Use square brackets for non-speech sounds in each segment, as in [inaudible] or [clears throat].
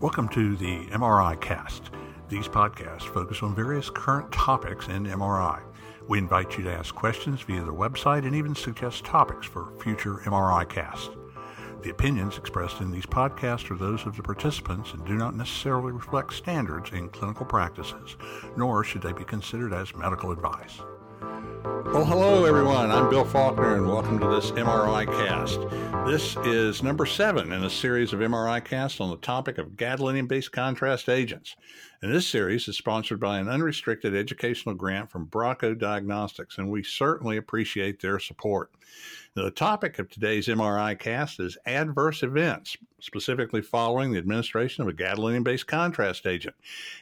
Welcome to the MRI Cast. These podcasts focus on various current topics in MRI. We invite you to ask questions via the website and even suggest topics for future MRI casts. The opinions expressed in these podcasts are those of the participants and do not necessarily reflect standards in clinical practices, nor should they be considered as medical advice. Well, hello everyone. I'm Bill Faulkner, and welcome to this MRI cast. This is number seven in a series of MRI casts on the topic of gadolinium based contrast agents. And this series is sponsored by an unrestricted educational grant from Bracco Diagnostics, and we certainly appreciate their support. The topic of today's MRI cast is adverse events, specifically following the administration of a gadolinium based contrast agent.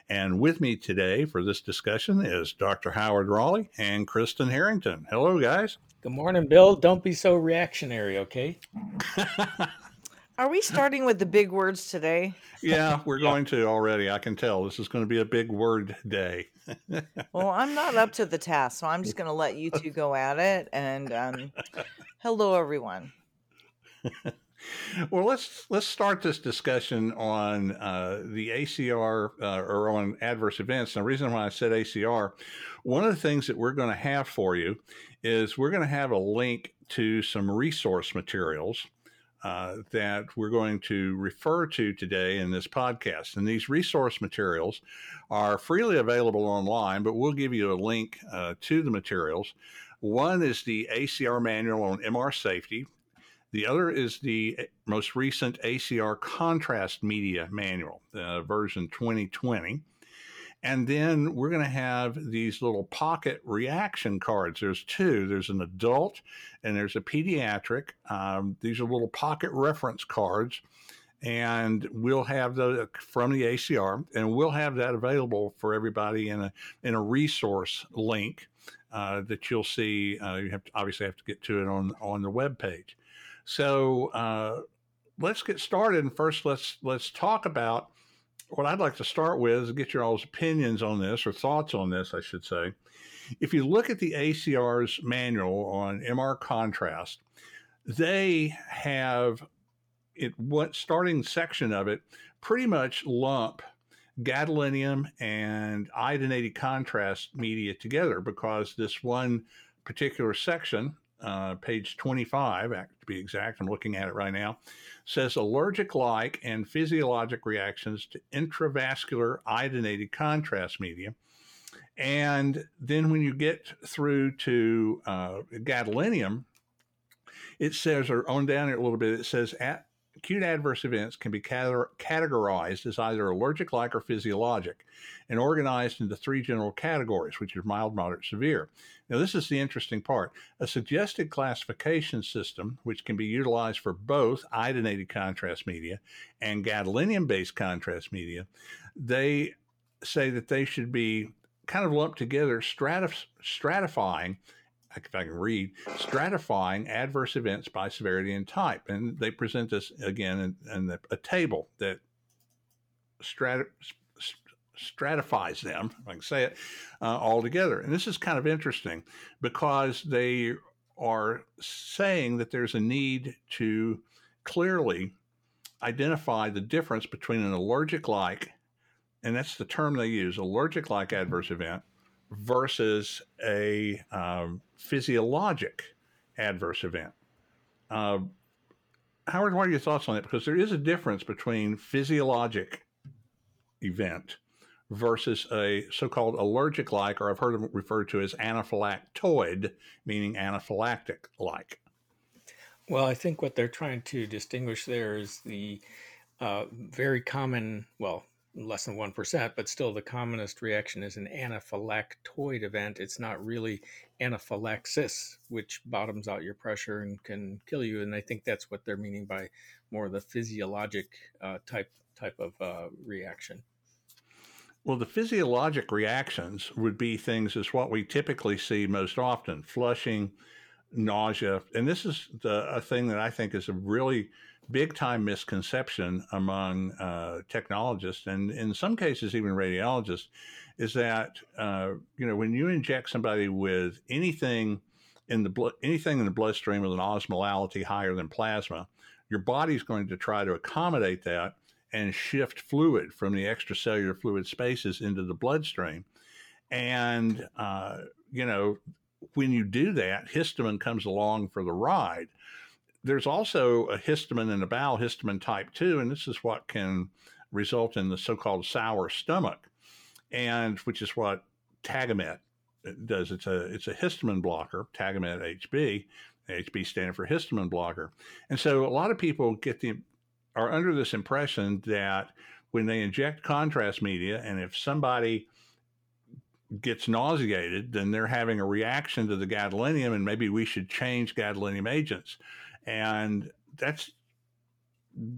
And with me today for this discussion is Dr. Howard Rowley and Kristen Harrington. Hello, guys. Good morning, Bill. Don't be so reactionary, okay? [laughs] Are we starting with the big words today? Yeah, [laughs] we're going to already. I can tell this is going to be a big word day. [laughs] well, I'm not up to the task, so I'm just going to let you two go at it. And um, hello, everyone. well, let's let's start this discussion on uh, the ACR uh, or on adverse events. And the reason why I said ACR, one of the things that we're going to have for you is we're going to have a link to some resource materials uh, that we're going to refer to today in this podcast. And these resource materials are freely available online, but we'll give you a link uh, to the materials. One is the ACR manual on MR safety. The other is the eh, most recent ACR contrast media manual, uh, version 2020. And then we're going to have these little pocket reaction cards. There's two there's an adult and there's a pediatric. Um, these are little pocket reference cards. And we'll have the from the ACR, and we'll have that available for everybody in a in a resource link uh, that you'll see. Uh, you have to, obviously have to get to it on on the web page. So uh, let's get started. And first, let's let's talk about what I'd like to start with is get your all's opinions on this or thoughts on this, I should say. If you look at the ACR's manual on MR contrast, they have it what starting section of it pretty much lump gadolinium and iodinated contrast media together because this one particular section uh, page 25, to be exact, I'm looking at it right now, says allergic like and physiologic reactions to intravascular iodinated contrast media. And then when you get through to uh, gadolinium, it says, or on down here a little bit, it says at, acute adverse events can be categorized as either allergic like or physiologic and organized into three general categories, which are mild, moderate, severe. Now, this is the interesting part. A suggested classification system, which can be utilized for both iodinated contrast media and gadolinium based contrast media, they say that they should be kind of lumped together, stratif- stratifying if I can read, stratifying adverse events by severity and type. And they present this again in, in the, a table that strat, stratifies them, if I can say it, uh, all together. And this is kind of interesting because they are saying that there's a need to clearly identify the difference between an allergic like, and that's the term they use, allergic like adverse event versus a um, physiologic adverse event. Uh, Howard, what are your thoughts on it? Because there is a difference between physiologic event versus a so-called allergic-like, or I've heard them referred to as anaphylactoid, meaning anaphylactic-like. Well, I think what they're trying to distinguish there is the uh, very common, well, less than 1%, but still the commonest reaction is an anaphylactoid event. It's not really anaphylaxis, which bottoms out your pressure and can kill you. And I think that's what they're meaning by more of the physiologic uh, type type of uh, reaction. Well, the physiologic reactions would be things as what we typically see most often flushing, nausea. And this is the, a thing that I think is a really big time misconception among uh, technologists and in some cases even radiologists is that uh, you know when you inject somebody with anything in the blood, anything in the bloodstream with an osmolality higher than plasma, your body's going to try to accommodate that and shift fluid from the extracellular fluid spaces into the bloodstream. And, uh, you know, when you do that, histamine comes along for the ride. There's also a histamine in the bowel, histamine type 2, and this is what can result in the so called sour stomach, and which is what Tagamet does. It's a, it's a histamine blocker, Tagamet HB, HB standing for histamine blocker. And so a lot of people get the are under this impression that when they inject contrast media, and if somebody gets nauseated, then they're having a reaction to the gadolinium, and maybe we should change gadolinium agents. And that's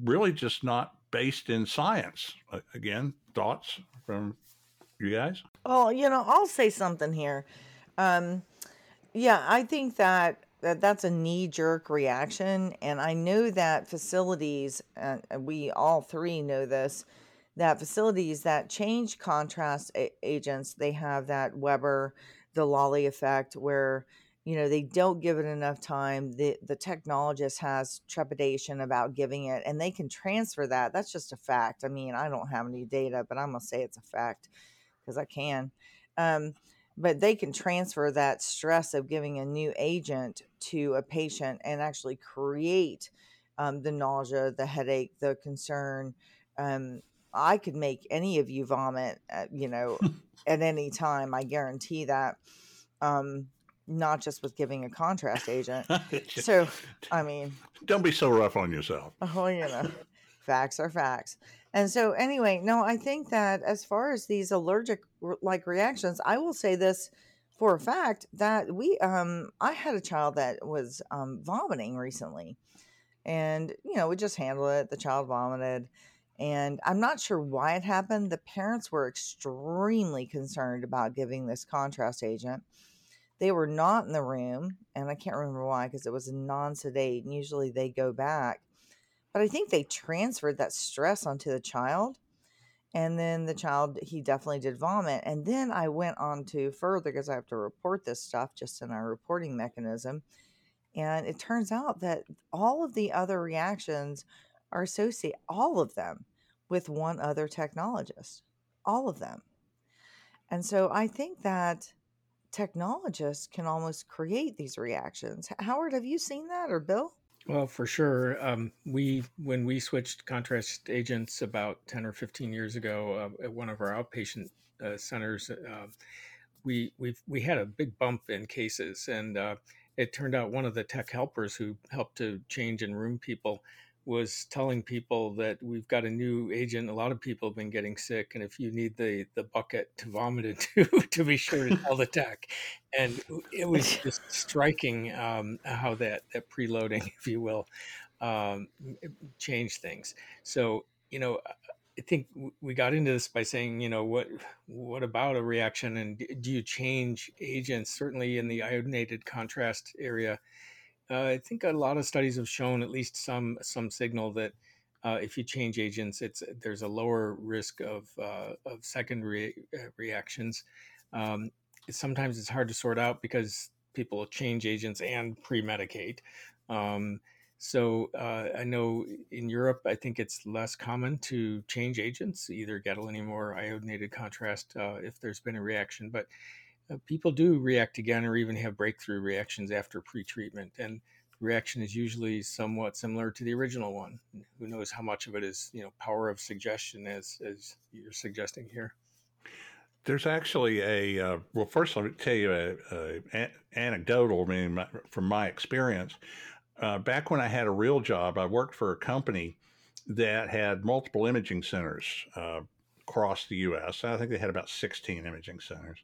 really just not based in science. Again, thoughts from you guys? Oh, you know, I'll say something here. Um, yeah, I think that that that's a knee jerk reaction. And I know that facilities, uh, we all three know this, that facilities that change contrast a- agents, they have that Weber, the Lolly effect, where you know they don't give it enough time. The the technologist has trepidation about giving it, and they can transfer that. That's just a fact. I mean, I don't have any data, but I'm gonna say it's a fact because I can. Um, but they can transfer that stress of giving a new agent to a patient and actually create um, the nausea, the headache, the concern. Um, I could make any of you vomit, at, you know, [laughs] at any time. I guarantee that. Um, not just with giving a contrast agent. [laughs] so, I mean, don't be so rough on yourself. [laughs] Oh, you know, facts are facts. And so, anyway, no, I think that as far as these allergic like reactions, I will say this for a fact that we, um, I had a child that was um, vomiting recently, and you know, we just handled it. The child vomited, and I'm not sure why it happened. The parents were extremely concerned about giving this contrast agent. They were not in the room, and I can't remember why because it was non sedate, and usually they go back but I think they transferred that stress onto the child. And then the child, he definitely did vomit. And then I went on to further because I have to report this stuff just in our reporting mechanism. And it turns out that all of the other reactions are associated, all of them, with one other technologist. All of them. And so I think that technologists can almost create these reactions. Howard, have you seen that or Bill? Well, for sure. Um, we when we switched contrast agents about ten or fifteen years ago uh, at one of our outpatient uh, centers, uh, we we we had a big bump in cases, and uh, it turned out one of the tech helpers who helped to change and room people was telling people that we've got a new agent. A lot of people have been getting sick, and if you need the the bucket to vomit into, [laughs] to be sure to tell the tech. And it [laughs] was just striking um, how that that preloading, [laughs] if you will, um, changed things. So you know. I think we got into this by saying, you know, what what about a reaction, and do you change agents? Certainly in the iodinated contrast area, uh, I think a lot of studies have shown at least some some signal that uh, if you change agents, it's there's a lower risk of uh, of secondary uh, reactions. Um, sometimes it's hard to sort out because people change agents and pre-medicate. Um, so uh, I know in Europe, I think it's less common to change agents, either gadolinium or iodinated contrast, uh, if there's been a reaction. But uh, people do react again or even have breakthrough reactions after pretreatment. And reaction is usually somewhat similar to the original one. Who knows how much of it is, you know, power of suggestion as, as you're suggesting here. There's actually a, uh, well, first let me tell you a, a, a anecdotal, I mean, from my experience. Uh, back when I had a real job, I worked for a company that had multiple imaging centers uh, across the U.S. I think they had about 16 imaging centers.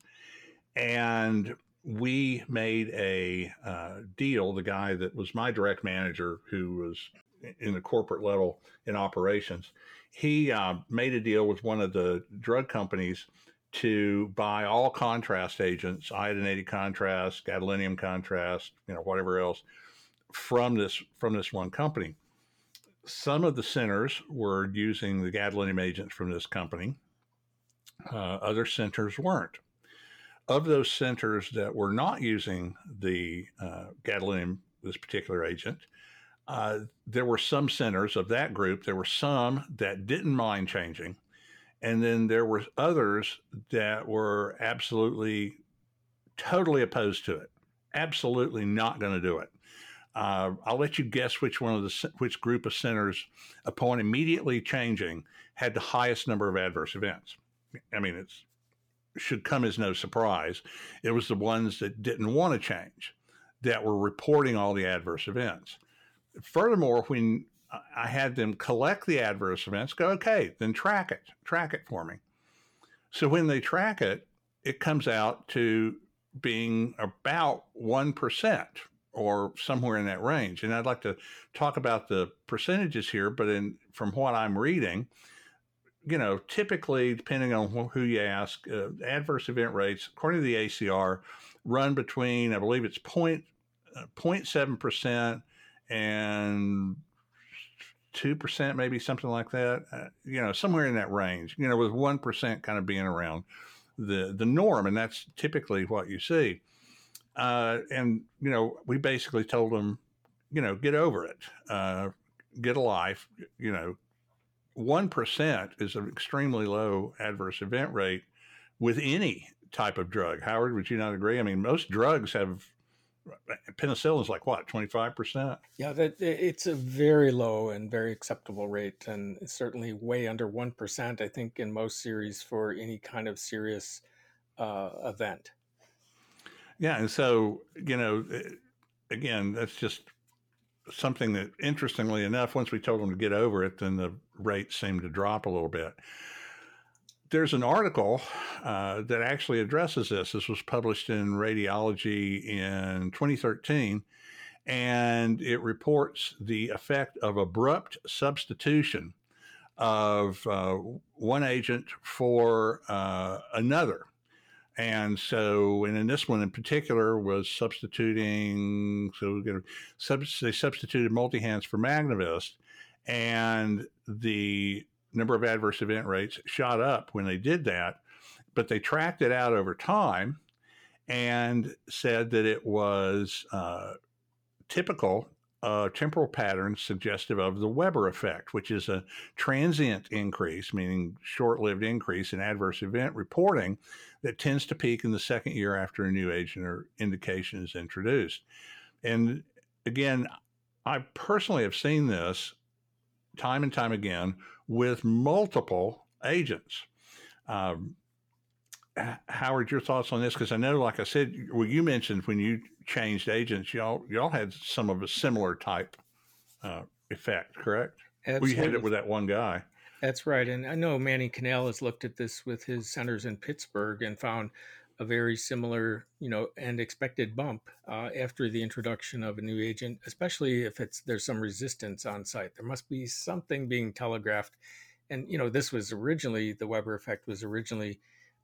And we made a uh, deal. The guy that was my direct manager, who was in the corporate level in operations, he uh, made a deal with one of the drug companies to buy all contrast agents, iodinated contrast, gadolinium contrast, you know, whatever else, from this from this one company. Some of the centers were using the gadolinium agents from this company. Uh, other centers weren't. Of those centers that were not using the uh, gadolinium, this particular agent, uh, there were some centers of that group. There were some that didn't mind changing, and then there were others that were absolutely, totally opposed to it. Absolutely not going to do it. Uh, I'll let you guess which one of the which group of centers, upon immediately changing, had the highest number of adverse events. I mean, it should come as no surprise. It was the ones that didn't want to change that were reporting all the adverse events. Furthermore, when I had them collect the adverse events, go, okay, then track it, track it for me. So when they track it, it comes out to being about 1% or somewhere in that range. And I'd like to talk about the percentages here, but in from what I'm reading, you know, typically depending on who you ask, uh, adverse event rates, according to the ACR, run between I believe it's point uh, 0.7 percent and two percent, maybe something like that. Uh, you know, somewhere in that range. You know, with one percent kind of being around the the norm, and that's typically what you see. Uh, and you know, we basically told them, you know, get over it, uh, get a life. You know, one percent is an extremely low adverse event rate with any type of drug. Howard, would you not agree? I mean, most drugs have penicillin is like what 25% yeah that it's a very low and very acceptable rate and certainly way under 1% i think in most series for any kind of serious uh, event yeah, and so you know, again, that's just something that, interestingly enough, once we told them to get over it, then the rates seemed to drop a little bit. There's an article uh, that actually addresses this. This was published in Radiology in 2013, and it reports the effect of abrupt substitution of uh, one agent for uh, another and so, and in this one in particular was substituting, so they substituted Multihance for Magnevist, and the number of adverse event rates shot up when they did that, but they tracked it out over time and said that it was uh, typical a temporal pattern suggestive of the Weber effect, which is a transient increase, meaning short lived increase in adverse event reporting that tends to peak in the second year after a new agent or indication is introduced. And again, I personally have seen this time and time again with multiple agents. Um, Howard, your thoughts on this? Because I know, like I said, well, you mentioned when you changed agents, y'all y'all had some of a similar type uh, effect, correct? Absolutely. We had it with that one guy. That's right, and I know Manny Kanal has looked at this with his centers in Pittsburgh and found a very similar, you know, and expected bump uh, after the introduction of a new agent, especially if it's there's some resistance on site. There must be something being telegraphed, and you know, this was originally the Weber effect was originally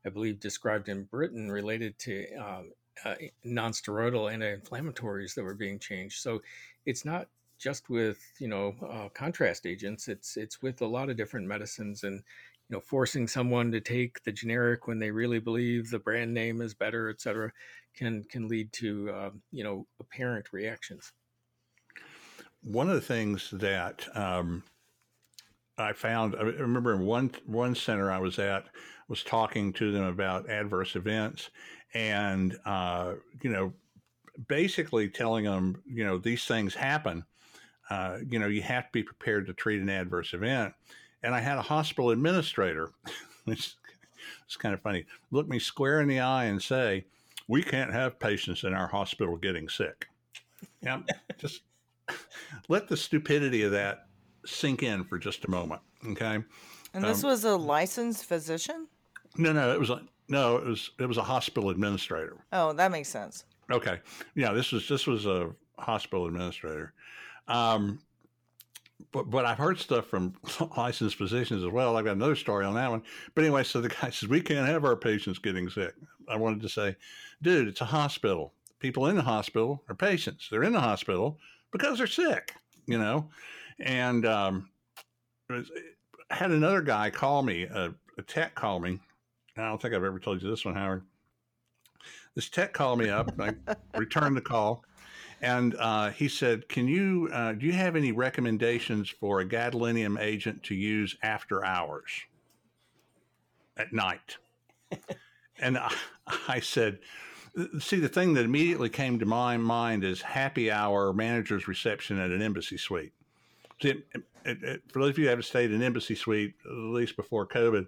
I believe, described in Britain related to um, uh, non-steroidal anti-inflammatories that were being changed. So it's not just with you know uh, contrast agents. It's it's with a lot of different medicines and you know forcing someone to take the generic when they really believe the brand name is better, et cetera, can can lead to uh, you know apparent reactions. One of the things that um, I found, I remember in one one center I was at was talking to them about adverse events and, uh, you know, basically telling them, you know, these things happen. Uh, you know, you have to be prepared to treat an adverse event. And I had a hospital administrator, [laughs] which is kind of funny, look me square in the eye and say, we can't have patients in our hospital getting sick. Yeah, just [laughs] let the stupidity of that sink in for just a moment. Okay. And this um, was a licensed physician? No, no, it was a no, it was it was a hospital administrator. Oh, that makes sense. Okay, yeah, this was this was a hospital administrator. Um, but but I've heard stuff from [laughs] licensed physicians as well. I've got another story on that one. But anyway, so the guy [laughs] says we can't have our patients getting sick. I wanted to say, dude, it's a hospital. People in the hospital are patients. They're in the hospital because they're sick, you know. And um, I had another guy call me, a, a tech call me I don't think I've ever told you this one, Howard. this tech called me up. I [laughs] returned the call, and uh, he said, "Can you uh, do you have any recommendations for a gadolinium agent to use after hours at night?" [laughs] and I, I said, "See, the thing that immediately came to my mind is happy hour manager's reception at an embassy suite." See, it, it, it, for those of you who haven't stayed in an embassy suite, at least before COVID,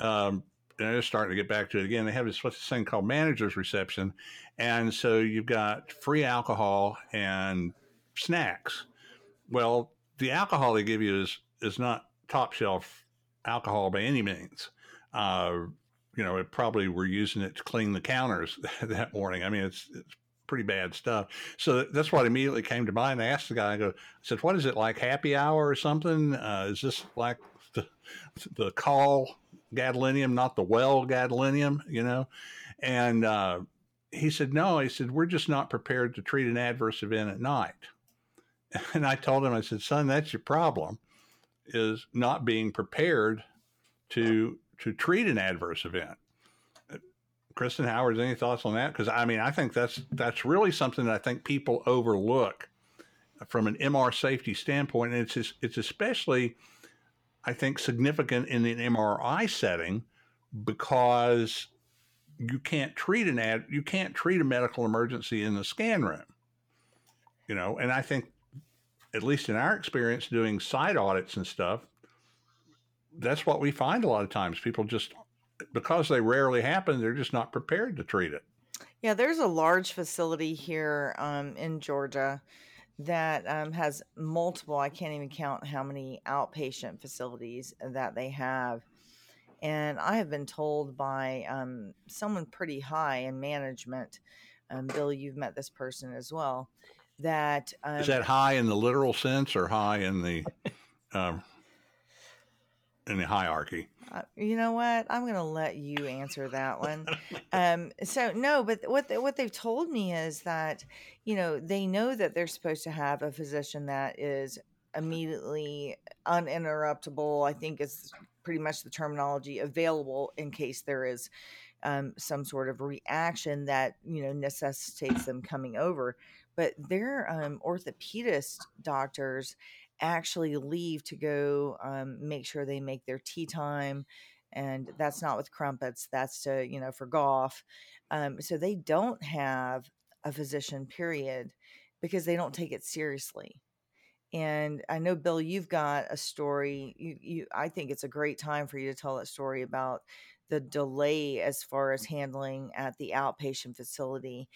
um, they're starting to get back to it again. They have this what's this thing called manager's reception, and so you've got free alcohol and snacks. Well, the alcohol they give you is is not top shelf alcohol by any means. Uh, you know, it probably were using it to clean the counters [laughs] that morning. I mean, it's it's pretty bad stuff. So that's what immediately came to mind. I asked the guy, I go, I said, what is it like happy hour or something? Uh, is this like the, the call gadolinium, not the well gadolinium, you know? And uh, he said, no, he said, we're just not prepared to treat an adverse event at night. [laughs] And I told him, I said, son, that's your problem is not being prepared to to treat an adverse event. Kristen Howard, any thoughts on that? Because I mean, I think that's that's really something that I think people overlook from an MR safety standpoint, and it's it's especially, I think, significant in an MRI setting because you can't treat an ad you can't treat a medical emergency in the scan room, you know. And I think, at least in our experience doing site audits and stuff, that's what we find a lot of times. People just because they rarely happen, they're just not prepared to treat it. Yeah, there's a large facility here um, in Georgia that um, has multiple, I can't even count how many outpatient facilities that they have. And I have been told by um, someone pretty high in management, um, Bill, you've met this person as well, that. Is that um, high in the literal sense or high in the. Um, in the hierarchy? Uh, you know what? I'm going to let you answer that one. [laughs] um, so no, but what they, what they've told me is that you know they know that they're supposed to have a physician that is immediately uninterruptible. I think is pretty much the terminology available in case there is um, some sort of reaction that you know necessitates them coming over. But their um, orthopedist doctors actually leave to go um, make sure they make their tea time and that's not with crumpets that's to you know for golf um, so they don't have a physician period because they don't take it seriously and i know bill you've got a story you, you i think it's a great time for you to tell that story about the delay as far as handling at the outpatient facility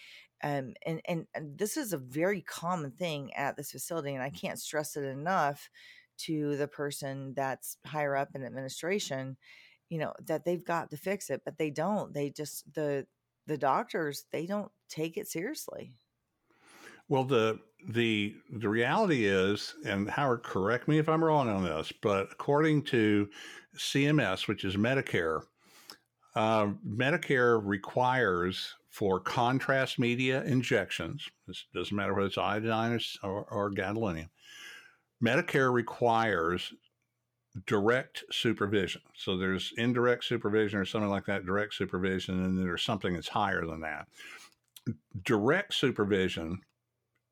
um, and, and, this is a very common thing at this facility, and I can't stress it enough to the person that's higher up in administration, you know, that they've got to fix it, but they don't. They just the the doctors they don't take it seriously. Well, the the the reality is, and Howard, correct me if I'm wrong on this, but according to CMS, which is Medicare, uh, Medicare requires for contrast media injections, this doesn't matter whether it's iodine or, or gadolinium, Medicare requires direct supervision. So there's indirect supervision or something like that, direct supervision, and then there's something that's higher than that. Direct supervision,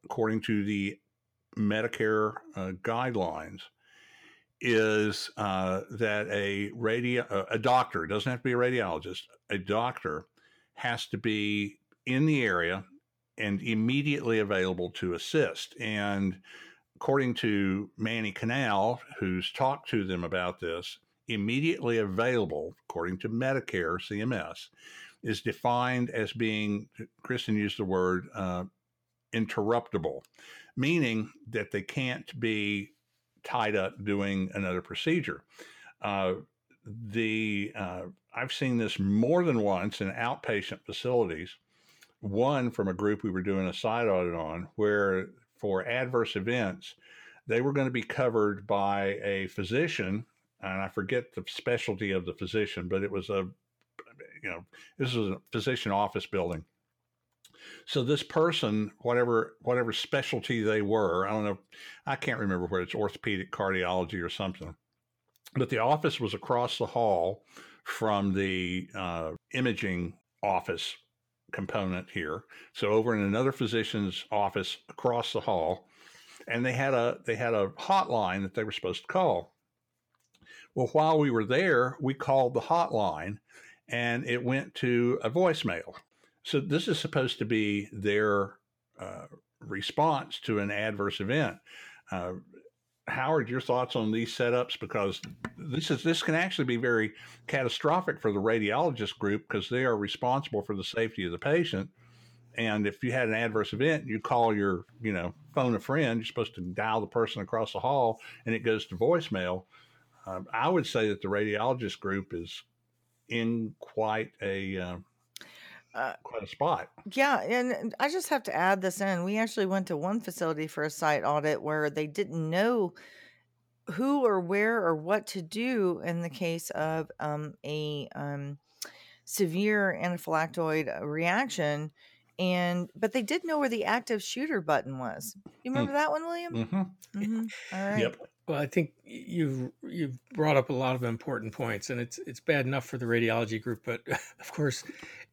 according to the Medicare uh, guidelines, is uh, that a radio a doctor doesn't have to be a radiologist, a doctor has to be in the area and immediately available to assist. And according to Manny Kanal, who's talked to them about this, immediately available, according to Medicare, CMS, is defined as being, Kristen used the word, uh, interruptible, meaning that they can't be tied up doing another procedure. Uh, the uh, I've seen this more than once in outpatient facilities. One from a group we were doing a site audit on, where for adverse events, they were going to be covered by a physician, and I forget the specialty of the physician, but it was a, you know, this was a physician office building. So this person, whatever whatever specialty they were, I don't know, I can't remember whether it's orthopedic cardiology or something but the office was across the hall from the uh, imaging office component here. So over in another physician's office across the hall, and they had a they had a hotline that they were supposed to call. Well, while we were there, we called the hotline, and it went to a voicemail. So this is supposed to be their uh, response to an adverse event. Uh, Howard, your thoughts on these setups because this is this can actually be very catastrophic for the radiologist group because they are responsible for the safety of the patient. And if you had an adverse event, you call your, you know, phone a friend. You're supposed to dial the person across the hall, and it goes to voicemail. Um, I would say that the radiologist group is in quite a uh, uh, quite a spot. Yeah, and I just have to add this in. We actually went to one facility for a site audit where they didn't know who or where or what to do in the case of um, a um, severe anaphylactoid uh, reaction and but they did know where the active shooter button was. You hmm. remember mm. that one, William? Mm-hmm. Mm-hmm. All right. Yep. Well, I think you've you've brought up a lot of important points, and it's it's bad enough for the radiology group, but [laughs] of course,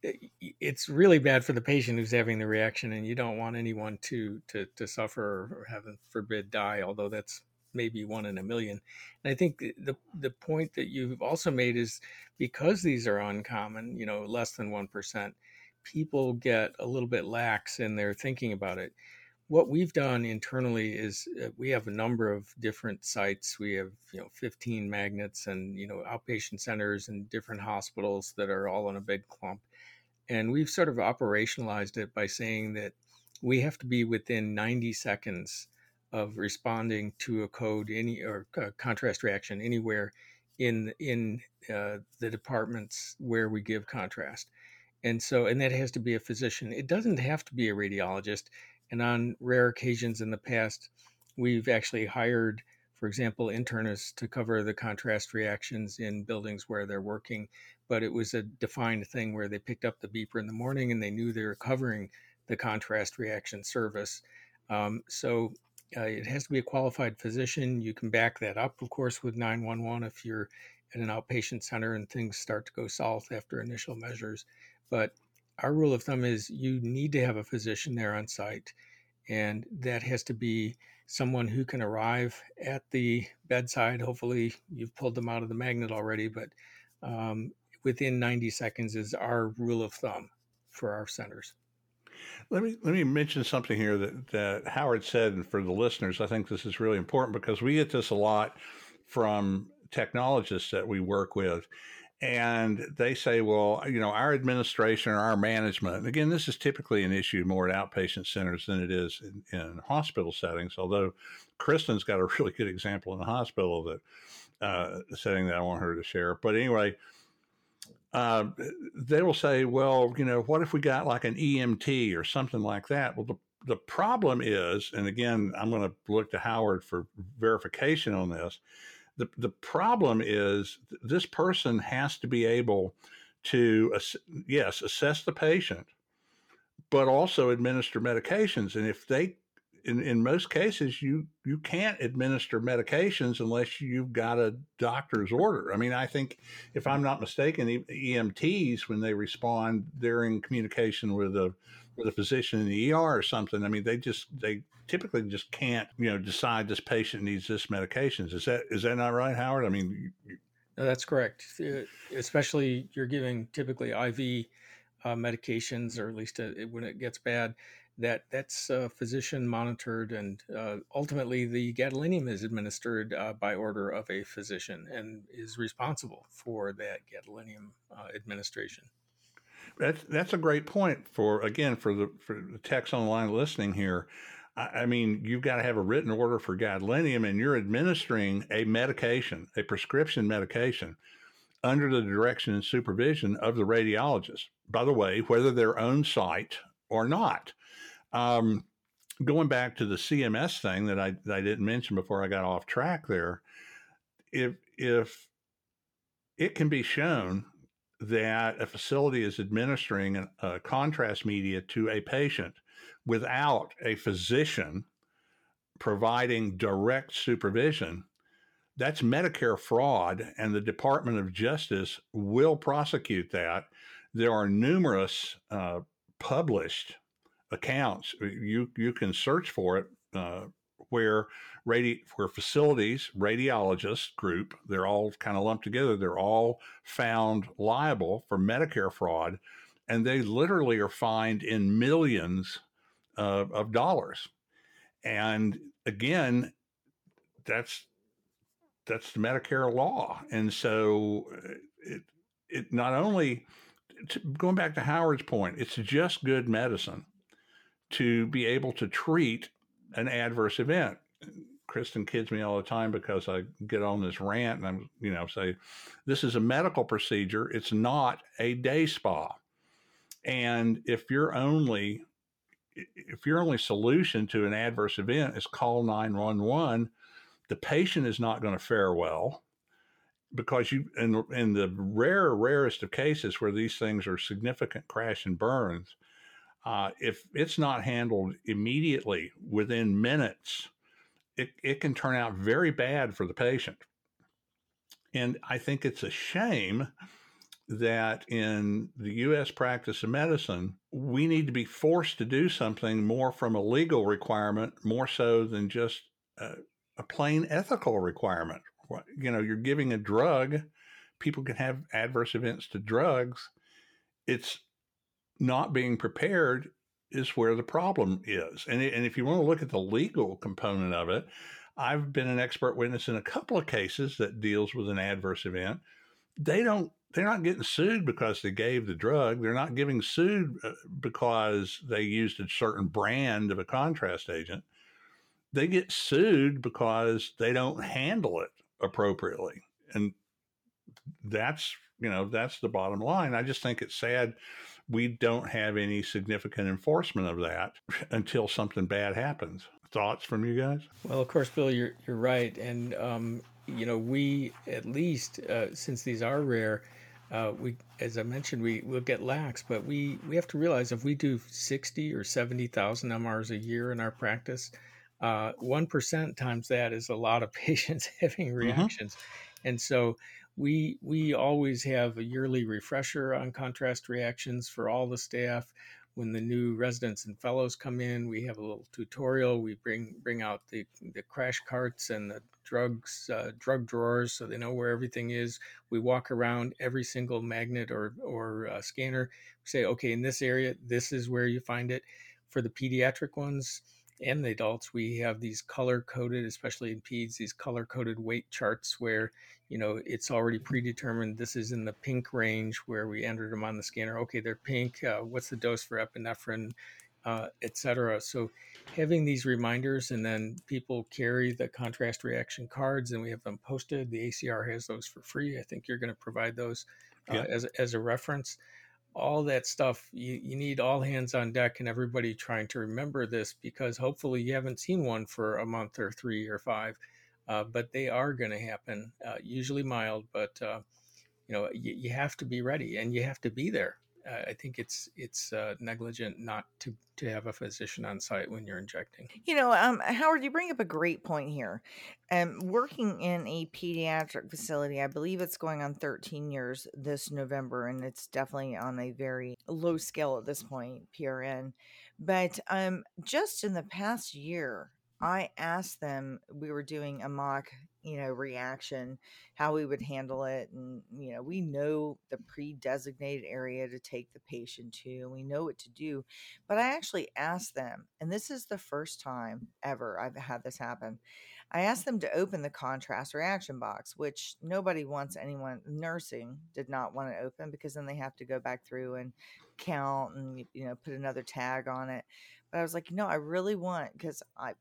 eh, it's really bad for the patient who's having the reaction, and you don't want anyone to to to suffer or heaven forbid die. Although that's maybe one in a million. And I think the the point that you've also made is because these are uncommon, you know, less than one percent, people get a little bit lax in their thinking about it what we've done internally is uh, we have a number of different sites. We have you know 15 magnets and you know outpatient centers and different hospitals that are all in a big clump, and we've sort of operationalized it by saying that we have to be within 90 seconds of responding to a code any or contrast reaction anywhere in in uh, the departments where we give contrast and so and that has to be a physician it doesn't have to be a radiologist and on rare occasions in the past, we've actually hired, for example, internists to cover the contrast reactions in buildings where they're working. But it was a defined thing where they picked up the beeper in the morning and they knew they were covering the contrast reaction service. Um, so uh, it has to be a qualified physician. You can back that up, of course, with 911 if you're at an outpatient center and things start to go south after initial measures. But our rule of thumb is you need to have a physician there on site, and that has to be someone who can arrive at the bedside. Hopefully, you've pulled them out of the magnet already, but um, within 90 seconds is our rule of thumb for our centers. Let me let me mention something here that, that Howard said, and for the listeners, I think this is really important because we get this a lot from technologists that we work with and they say, well, you know, our administration or our management, again, this is typically an issue more at outpatient centers than it is in, in hospital settings, although Kristen's got a [laughs] really good example in the hospital that uh, setting that I want her to share. But anyway, uh, they will say, well, you know, what if we got like an EMT or something like that? Well, the, the problem is, and again, I'm going to look to Howard for verification on this the, the problem is this person has to be able to, yes, assess the patient, but also administer medications. And if they, in, in most cases, you, you can't administer medications unless you've got a doctor's order. I mean, I think if I'm not mistaken, EMTs, when they respond, they're in communication with a, with a physician in the ER or something. I mean, they just they typically just can't you know decide this patient needs this medications. Is that is that not right, Howard? I mean, you, no, that's correct. Uh, especially you're giving typically IV uh, medications, or at least uh, when it gets bad. That that's uh, physician monitored, and uh, ultimately the gadolinium is administered uh, by order of a physician and is responsible for that gadolinium administration. That's that's a great point for again for the for the techs online listening here. I, I mean, you've got to have a written order for gadolinium, and you're administering a medication, a prescription medication, under the direction and supervision of the radiologist. By the way, whether they're on site or not. Um, going back to the CMS thing that I that I didn't mention before I got off track there, if if it can be shown that a facility is administering a contrast media to a patient without a physician providing direct supervision, that's Medicare fraud, and the Department of Justice will prosecute that. There are numerous uh, published accounts. You you can search for it uh, where radi- where facilities radiologists group they're all kind of lumped together. They're all found liable for Medicare fraud, and they literally are fined in millions of dollars. And again, that's that's the Medicare law, and so uh, it it not only going back to Howard's point, it's just good medicine to be able to treat an adverse event. Kristen kids me all the time because I get on this rant and I'm, you know, say, this is a medical procedure. It's not a day spa. And if your only, if your only solution to an adverse event is call 911, the patient is not going to fare well because you, in, in the rare, rarest of cases where these things are significant crash and burns, uh, if it's not handled immediately within minutes, it, it can turn out very bad for the patient. And I think it's a shame that in the U.S. practice of medicine, we need to be forced to do something more from a legal requirement, more so than just a, a plain ethical requirement. You know, you're giving a drug, people can have adverse events to drugs. It's not being prepared is where the problem is. And, and if you want to look at the legal component of it, I've been an expert witness in a couple of cases that deals with an adverse event. They don't they're not getting sued because they gave the drug. They're not getting sued uh, because they used a certain brand of a contrast agent. They get sued because they don't handle it appropriately. And that's, you know, that's the bottom line. I just think it's sad we don't have any significant enforcement of that [laughs] until something bad happens. Thoughts from you guys? Well, of course, Bill, you're you're right, and um, you know we at least uh, since these are rare, uh, we as I mentioned we will get lax, but we we have to realize if we do sixty or seventy thousand MRs a year in our practice, uh, one uh, times that is a lot of [laughs] patients having mm-hmm. reactions, mm-hmm. and so we we always have a yearly refresher on contrast reactions for all the staff. When the new residents and fellows come in we have a little tutorial. We bring bring out the the crash carts and the drugs uh, drug drawers so they know where everything is. We walk around every single magnet or or uh, scanner. We say okay in this area this is where you find it. For the pediatric ones and the adults, we have these color coded, especially in peds, these color coded weight charts where, you know, it's already predetermined. This is in the pink range where we entered them on the scanner. Okay, they're pink. Uh, what's the dose for epinephrine, uh, etc. So having these reminders and then people carry the contrast reaction cards and we have them posted. The ACR has those for free. I think you're going to provide those uh, yeah. as, as a reference all that stuff you, you need all hands on deck and everybody trying to remember this because hopefully you haven't seen one for a month or three or five uh, but they are going to happen uh, usually mild but uh, you know you, you, have to be ready and you have to be there uh, I think it's it's uh, negligent not to to have a physician on site when you're injecting. You know, um, Howard, you bring up a great point here. Um, working in a pediatric facility, I believe it's going on 13 years this November, and it's definitely on a very low scale at this point, PRN. But um, just in the past year, I asked them, we were doing a mock, you know, reaction, how we would handle it. And, you know, we know the pre designated area to take the patient to, and we know what to do. But I actually asked them, and this is the first time ever I've had this happen. I asked them to open the contrast reaction box, which nobody wants anyone, nursing did not want to open because then they have to go back through and count and, you know, put another tag on it. But I was like, no, I really want, because I,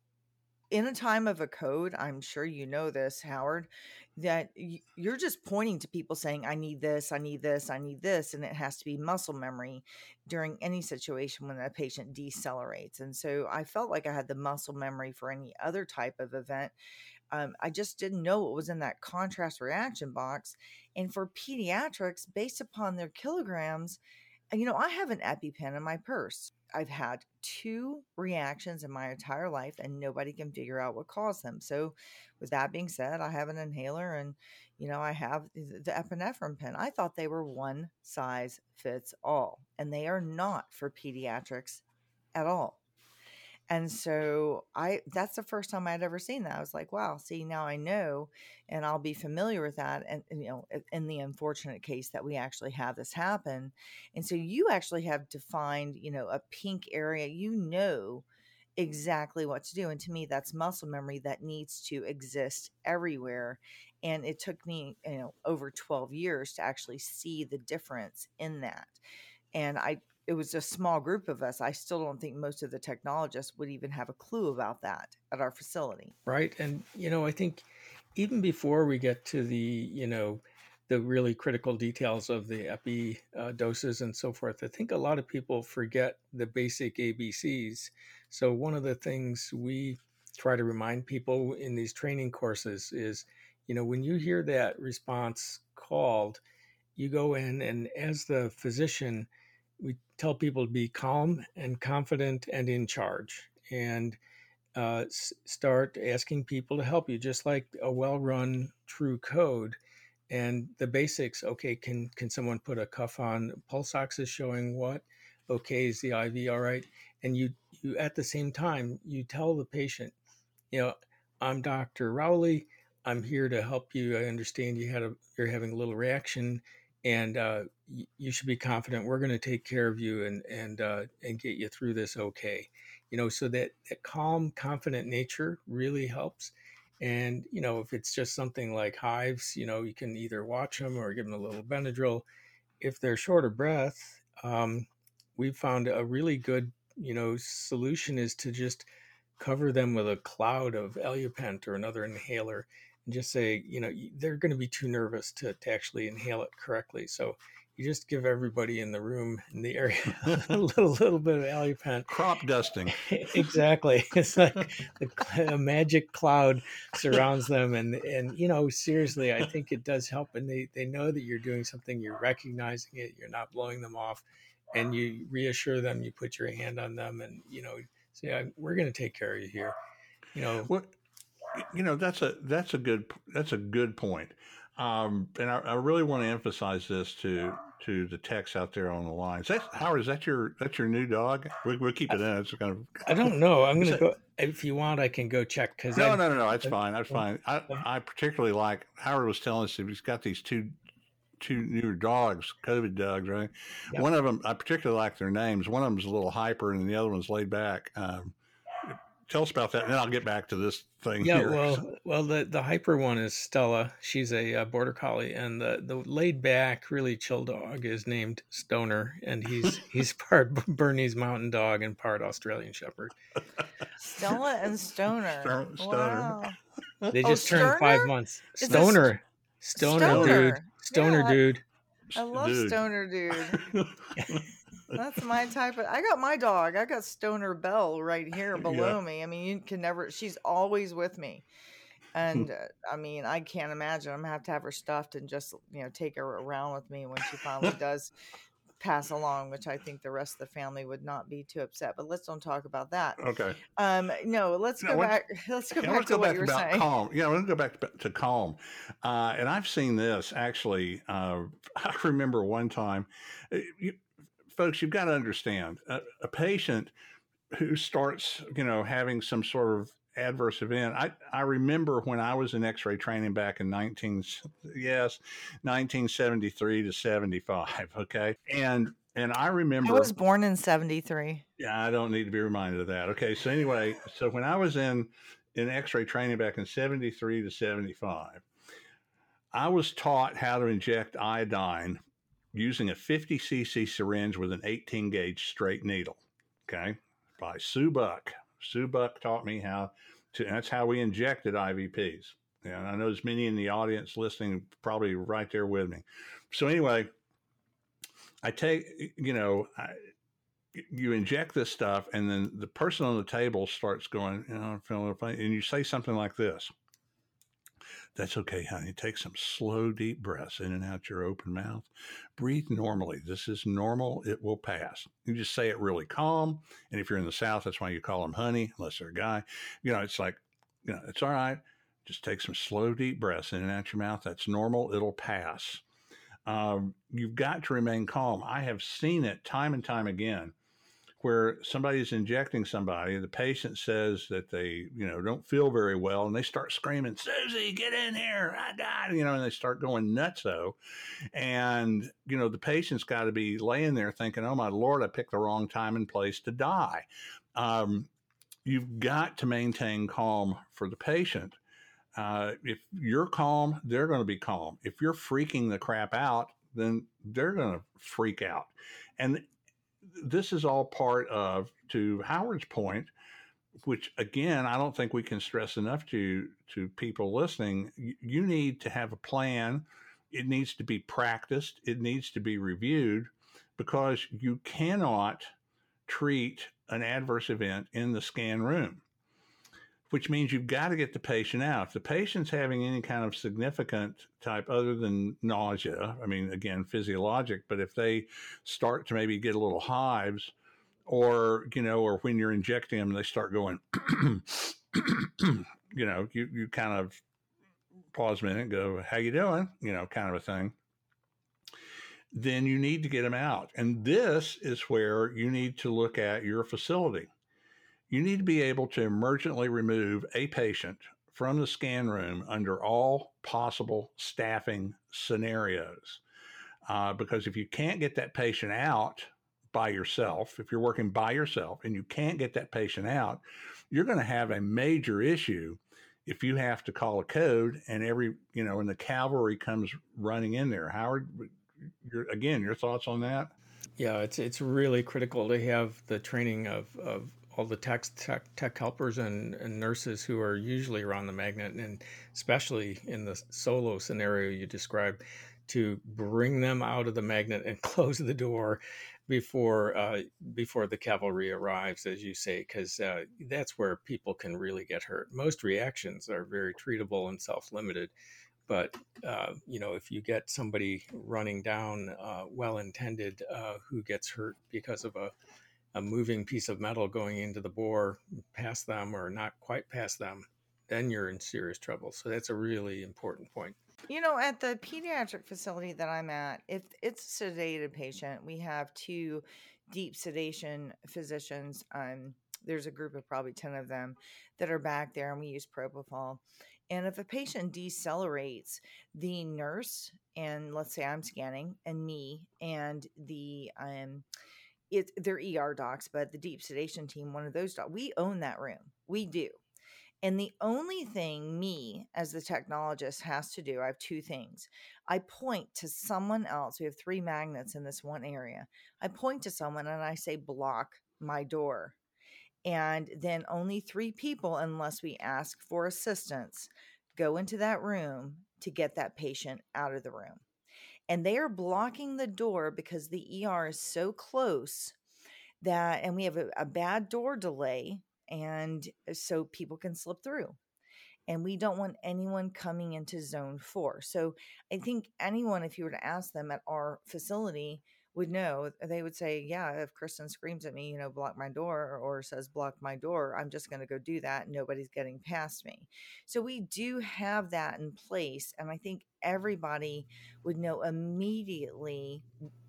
in a time of a code, I'm sure you know this, Howard, that you're just pointing to people saying, I need this, I need this, I need this. And it has to be muscle memory during any situation when a patient decelerates. And so I felt like I had the muscle memory for any other type of event. Um, I just didn't know what was in that contrast reaction box. And for pediatrics, based upon their kilograms, you know, I have an EpiPen in my purse. I've had two reactions in my entire life, and nobody can figure out what caused them. So, with that being said, I have an inhaler, and you know I have the epinephrine pen. I thought they were one size fits all, and they are not for pediatrics at all. And so I that's the first time I'd ever seen that. I was like, wow, see now I know and I'll be familiar with that and, and, you know in the unfortunate case that we actually have this happen. And so you actually have defined, you know, a pink area. You know exactly what to do and to me that's muscle memory that needs to exist everywhere and it took me you know over 12 years to actually see the difference in that and i it was a small group of us. I still don't think most of the technologists would even have a clue about that at our facility. Right. And, you know, I think even before we get to the, you know, the really critical details of the epi uh, doses and so forth, I think a lot of people forget the basic ABCs. So, one of the things we try to remind people in these training courses is, you know, when you hear that response called, you go in and as the physician, tell people to be calm and confident and in charge and uh, s- start asking people to help you just like a well-run true code and the basics okay can can someone put a cuff on pulse ox is showing what okay is the iv all right? And you you at the same time you tell the patient you know i'm dr rowley. I'm here to help you. I understand you had a you're having a little reaction and uh, you should be confident we're going to take care of you and and uh, and get you through this okay. You know so that that calm confident nature really helps and you know if it's just something like hives you know you can either watch them or give them a little benadryl. If they're short of breath um, we've found a really good you know solution is to just cover them with a cloud of Alupent or another inhaler and just say, you know, they're going to be too nervous to, to actually inhale it correctly. So you just give everybody in the room in the area [laughs] a [laughs] little, little bit of Alupent. Crop dusting. [laughs] exactly. It's like a magic cloud surrounds them. And, and, you know, seriously, I think it does help. And they, they know that you're doing something, you're recognizing it, you're not blowing them off and you reassure them, you put your hand on them and, you know, say, we're going to take care of you here. You know, what, you know that's a that's a good that's a good point um, and I, I, really want to emphasize this to to the techs out there on the line. Is that Howard? Is that your that's your new dog? We, will keep it in. It's kind of. I don't know. I'm going to go. If you want, I can go check. Because no, no, no, no. That's fine. That's fine. I, I particularly like Howard was telling us he's got these two two new dogs, COVID dogs, right? Yep. One of them, I particularly like their names. One of them's a little hyper, and the other one's laid back. Um, tell us about that, and then I'll get back to this thing. Yeah, here. well, well, the the hyper one is Stella. She's a, a, border collie, and the the laid back, really chill dog is named Stoner, and he's [laughs] he's part Bernese Mountain Dog and part Australian Shepherd. Stella and Stoner. Stoner. Wow. They oh, just oh, turned five months. Stoner. Stoner, Stoner, dude. Stoner, yeah, dude. I love dude. Stoner, dude. [laughs] [laughs] That's my type of. I got my dog. I got Stoner Bell right here [laughs] below yeah. me. I mean, you can never. She's always with me, and [laughs] uh, I mean, I can't imagine. I'm gonna have to have her stuffed and just you know take her around with me when she finally [laughs] does pass along, which I think the rest of the family would not be too upset. But let's don't talk about that. Okay. Um. No. Let's go back. Let's go yeah, back to go what back you were saying. Calm. Yeah. Let's go back to, to calm. Uh, and I've seen this actually. Uh, I remember one time. Uh, you, folks, you've got to understand a, a, patient who starts, you know, having some sort of adverse event. I, I remember when I was in X-ray training back in 19, yes, 1973 to 75. [laughs] Okay. And, and I remember I was born in 73. Yeah. I don't need to be reminded of that. Okay. So anyway, so when I was in, in X-ray training back in 73 to 75, I was taught how to inject iodine using a 50 cc syringe with an 18 gauge straight needle. Okay, by Sue Buck. Sue Buck taught me how to. that's how we injected IVPs. And I know there's many in the audience listening, probably right there with me. So anyway, I take you know. I, you inject this stuff, and then the person on the table starts going, you know, I'm feeling funny, and you say something like this. That's okay, honey. Take some slow, deep breaths in and out your open mouth. Breathe normally. This is normal. It will pass. You just say it really calm. And if you're in the South, that's why you call them honey, unless they're a guy. You know, it's like, you know, it's all right. Just take some slow, deep breaths in and out your mouth. That's normal. It'll pass. Um, you've got to remain calm. I have seen it time and time again where somebody's injecting somebody, the patient says that they, you know, don't feel very well, and they start screaming, "Susie, get in here! I got," you know, and they start going nuts. So, and you know, the patient's got to be laying there thinking, "Oh my lord, I picked the wrong time and place to die." Um, you've got to maintain calm for the patient. Uh, if you're calm, they're going to be calm. If you're freaking the crap out, then they're going to freak out. And this is all part of, to Howard's point, which again, I don't think we can stress enough to to people listening. You, need to have a plan. It needs to be practiced. It needs to be reviewed because you cannot treat an adverse event in the scan room which means you've got to get the patient out. If the patient's having any kind of significant type other than nausea, I mean, again, physiologic, but if they start to maybe get a little hives or, you know, or when you're injecting them, they start going, [clears throat] you know, you, you kind of pause a minute, go, how you doing? You know, kind of a thing. Then you need to get them out. And this is where you need to look at your facility you need to be able to emergently remove a patient from the scan room under all possible staffing scenarios. Uh, because if you can't get that patient out by yourself, if you're working by yourself and you can't get that patient out, you're going to have a major issue if you have to call a code and every, you know, and the cavalry comes running in there. Howard, your, again, your thoughts on that? Yeah, it's it's really critical to have the training of, of all the tech, tech, tech helpers and, and, nurses who are usually around the magnet, and especially in the solo scenario you described, to bring them out of the magnet and [laughs] close the door before uh, before the cavalry arrives, as you say, because uh, that's where people can really get hurt. Most reactions are very treatable and self-limited, but uh, you know if you get somebody running down, uh, well-intended, uh, who gets hurt because of a a moving piece of metal going into the bore past them or not quite past them, then you're in serious trouble. So that's a really important point. You know, at the pediatric facility that I'm at, if it's a sedated patient, we have two deep sedation physicians. Um, there's a group of probably 10 of them that are back there, and we use propofol. And if a patient decelerates, the nurse, and let's say I'm scanning, and me, and the um, it's they're ER docs, but the deep sedation team, one of those docs, we own that room. We do. And the only thing me as the technologist has to do, I have two things. I point to someone else. We have three magnets in this one area. I point to someone and I say, block my door. And then only three people, unless we ask for assistance, go into that room to get that patient out of the room and they are blocking the door because the ER is so close that, and we have a, a bad door delay, and uh, so people can slip through. And we don't want anyone coming into zone four. So I think anyone, if you were to ask them at our facility, would know, uh, they would say, Yeah, if Kristen screams at me, you know, block my door or says block my door, I'm just going to go do that. Nobody's getting past me. So we do have that in place. And I think everybody would know immediately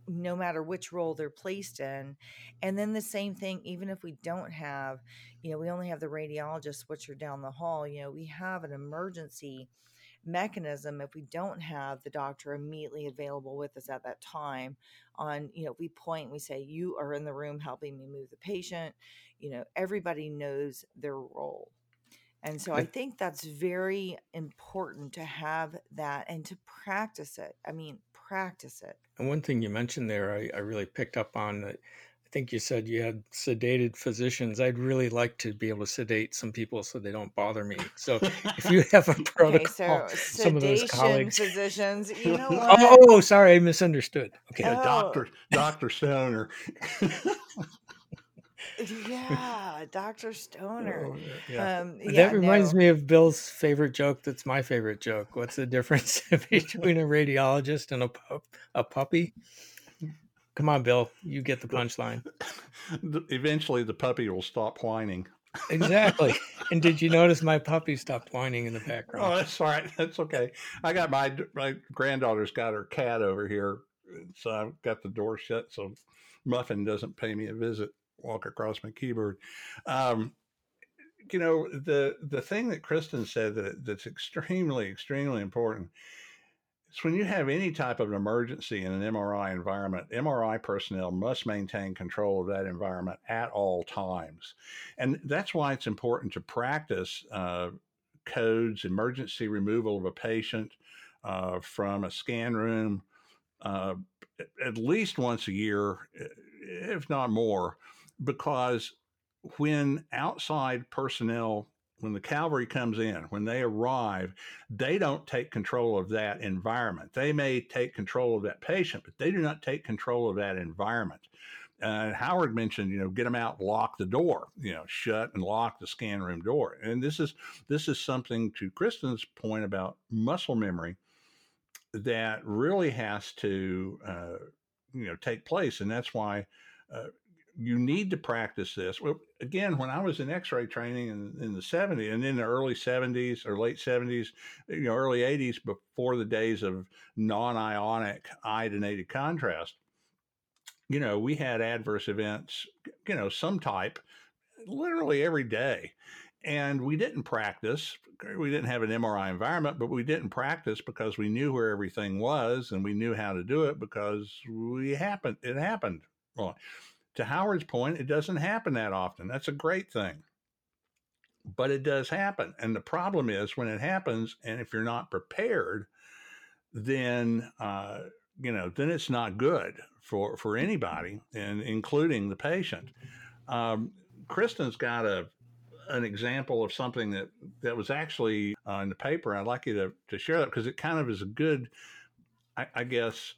no matter which role they're placed in. And then the same thing, even if we don't have, you know, we only have the radiologist, which are down the hall, you know, we have an emergency mechanism if we don't have the doctor immediately available with us at that time on you know we point we say you are in the room helping me move the patient. You know everybody knows their role. And so i think that's very important to have that and to practice it i mean practice it. And one thing you mentioned there i, I really picked up on that think you said you had sedated physicians. I'd really like to be able to sedate some people so they don't bother me. So if you have a [laughs] protocol, okay, so some of those colleagues, physicians, you know [laughs] what? Oh, oh, sorry, I misunderstood. Okay, oh. Doctor Doctor Stoner. [laughs] yeah, Dr. Stoner. Oh, yeah. Um, That reminds no. me of Bill's favorite joke. That's my favorite joke. What's the difference between a radiologist and a pup, a puppy? Come on, Bill. You get the punchline. [laughs] Eventually, the puppy will stop whining. Exactly. [laughs] And did you notice my puppy stopped whining in the background? Oh, that's all right. [laughs] That's okay. I got my my granddaughter's got her cat over here, so I've got the door shut so Muffin doesn't pay me a visit. Walk across my keyboard. Um, you know the the thing that Kristen said that that's extremely extremely important is when you have any type of an emergency in an MRI environment, MRI personnel must maintain control of that environment at all times, and that's why it's important to practice uh, codes, emergency removal of a patient uh, from a scan room. Uh, at least once a year, if not more, because when outside personnel, when the cavalry comes in, when they arrive, they don't take control of that environment. They may take control of that patient, but they do not take control of that environment. Uh, Howard mentioned, you know, get them out, lock the door, you know, shut and lock the scan room door. And this is this is something to Kristen's point about muscle memory that really has to, uh, you know, take place, and that's why uh, you need to practice this. Well, again, when I was in X-ray training in, in the '70s and in the early '70s or late '70s, you know, early '80s, before the days of non-ionic iodinated contrast, you know, we had adverse events, you know, some type, literally every day. And we didn't practice. We didn't have an MRI environment, but we didn't practice because we knew where everything was and we knew how to do it because we happened. It happened. Well, to Howard's point, it doesn't happen that often. That's a great thing. But it does happen. And the problem is when it happens, and if you're not prepared, then uh, you know, then it's not good for for anybody, and including the patient. Um, Kristen's got a an example of something that that was actually uh, in the paper. I'd like you to to share that because it kind of is a good, I, I guess,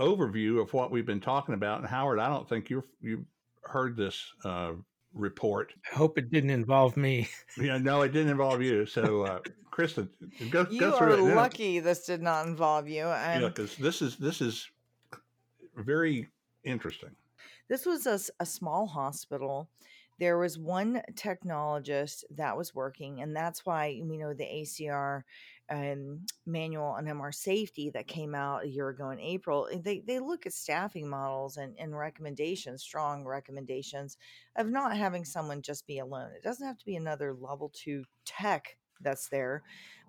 overview of what we've been talking about. And Howard, I don't think you you heard this uh, report. I hope it didn't involve me. [laughs] Yeah, no, it didn't involve you. So, uh, Kristen, go You go through it. now. lucky this did not involve you. Yeah, And because this is this is very interesting. this was a small hospital. There was one technologist that was working, and that's why you know the ACR um, manual on MR safety that came out a year ago in April. They they look at staffing models and, and recommendations, strong recommendations of not having someone just be alone. It doesn't have to be another level two tech that's there,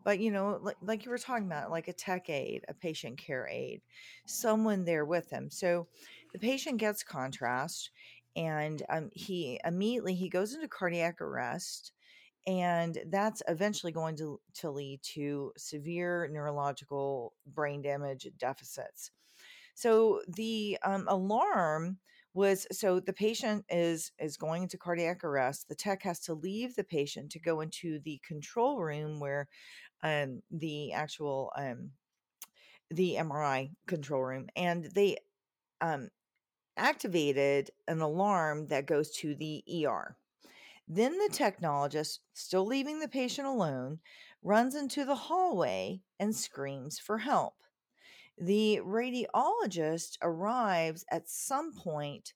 but you know, like, like you were talking about, like a tech aid, a patient care aid, someone there with them. So the patient gets contrast and um, he immediately he goes into cardiac arrest and that's eventually going to, to lead to severe neurological brain damage deficits so the um, alarm was so the patient is is going into cardiac arrest the tech has to leave the patient to go into the control room where um, the actual um, the mri control room and they um, activated an alarm that goes to the ER. Then the technologist, still leaving the patient alone, runs into the hallway and screams for help. The radiologist arrives at some point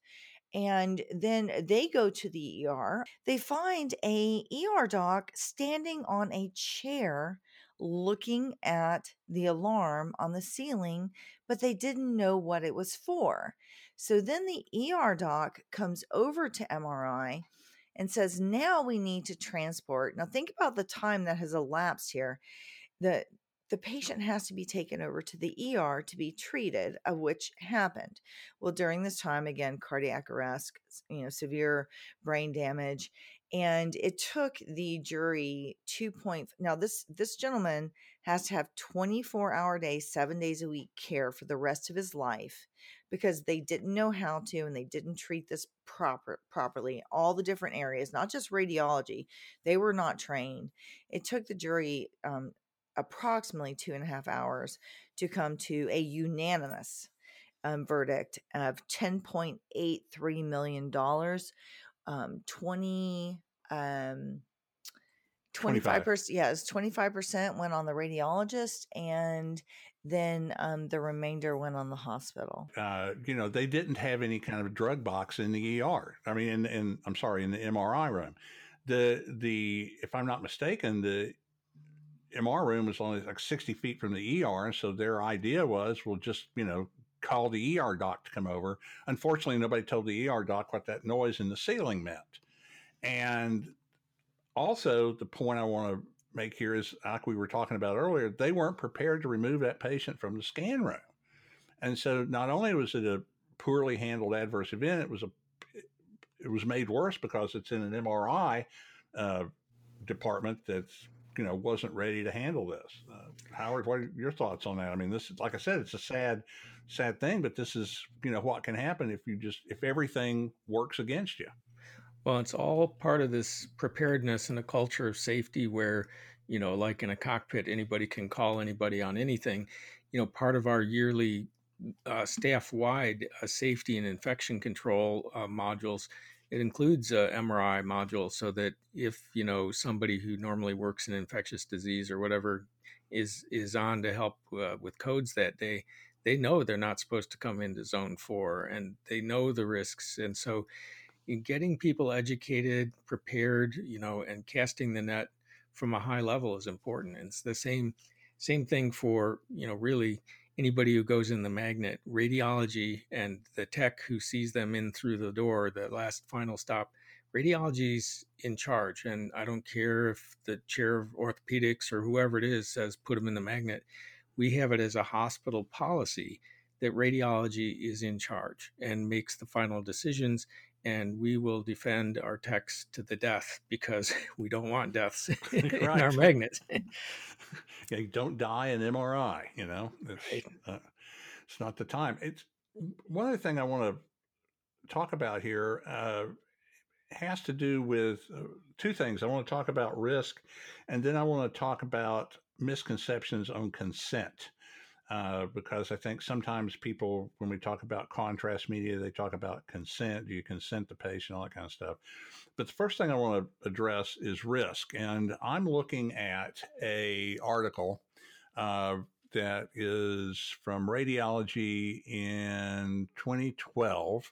and then they go to the ER. They find a ER doc standing on a chair looking at the alarm on the ceiling, but they didn't know what it was for. So then the ER doc comes over to MRI and says, Now we need to transport. Now, think about the time that has elapsed here. The, the patient has to be taken over to the ER to be treated, of which happened. Well, during this time, again, cardiac arrest, you know, severe brain damage. And it took the jury two point. Now this this gentleman has to have twenty four hour days, seven days a week care for the rest of his life because they didn't know how to and they didn't treat this proper properly all the different areas not just radiology they were not trained it took the jury um, approximately two and a half hours to come to a unanimous um, verdict of $10.83 million um, 20 um, 25 percent yes 25 percent went on the radiologist and then um, the remainder went on the hospital. Uh, you know they didn't have any kind of drug box in the er i mean in, in i'm sorry in the mri room. The the if i'm not mistaken the mr room was only like 60 feet from the er and so their idea was we'll just you know call the er doc to come over unfortunately nobody told the er doc what that noise in the ceiling meant and also, the point I want to make here is like we were talking about earlier, they weren't prepared to remove that patient from the scan room. And so not only was it a poorly handled adverse event, it was a it was made worse because it's in an MRI uh, department that's you know wasn't ready to handle this. Uh, Howard, what are your thoughts on that? I mean, this is like I said, it's a sad, sad thing, but this is you know what can happen if you just if everything works against you. Well, it's all part of this preparedness and a culture of safety where, you know, like in a cockpit, anybody can call anybody on anything. You know, part of our yearly uh, staff wide uh, safety and infection control uh, modules. It includes a MRI module so that if you know somebody who normally works in infectious disease or whatever is is on to help uh, with codes that day, they know they're not supposed to come into zone four and they know the risks, and so in getting people educated, prepared, you know, and casting the net from a high level is important. And it's the same same thing for, you know, really anybody who goes in the magnet, radiology and the tech who sees them in through the door, the last final stop, radiology's in charge. And I don't care if the chair of orthopedics or whoever it is says put them in the magnet. We have it as a hospital policy that radiology is in charge and makes the final decisions and we will defend our techs to the death because [laughs] we don't want deaths [laughs] [laughs] in our magnets. yeah, don't die in MRI. You know, it's, right. uh, it's not the time. It's one other thing I want to talk about here uh, has to do with uh, two things. I want to talk about risk, and then I want to talk about misconceptions on consent uh, because I think sometimes people, when we talk about contrast media, they talk about consent. Do you consent the patient, all that kind of stuff. But the first thing I want to address is risk, and I'm looking at a article uh, that is from Radiology in 2012,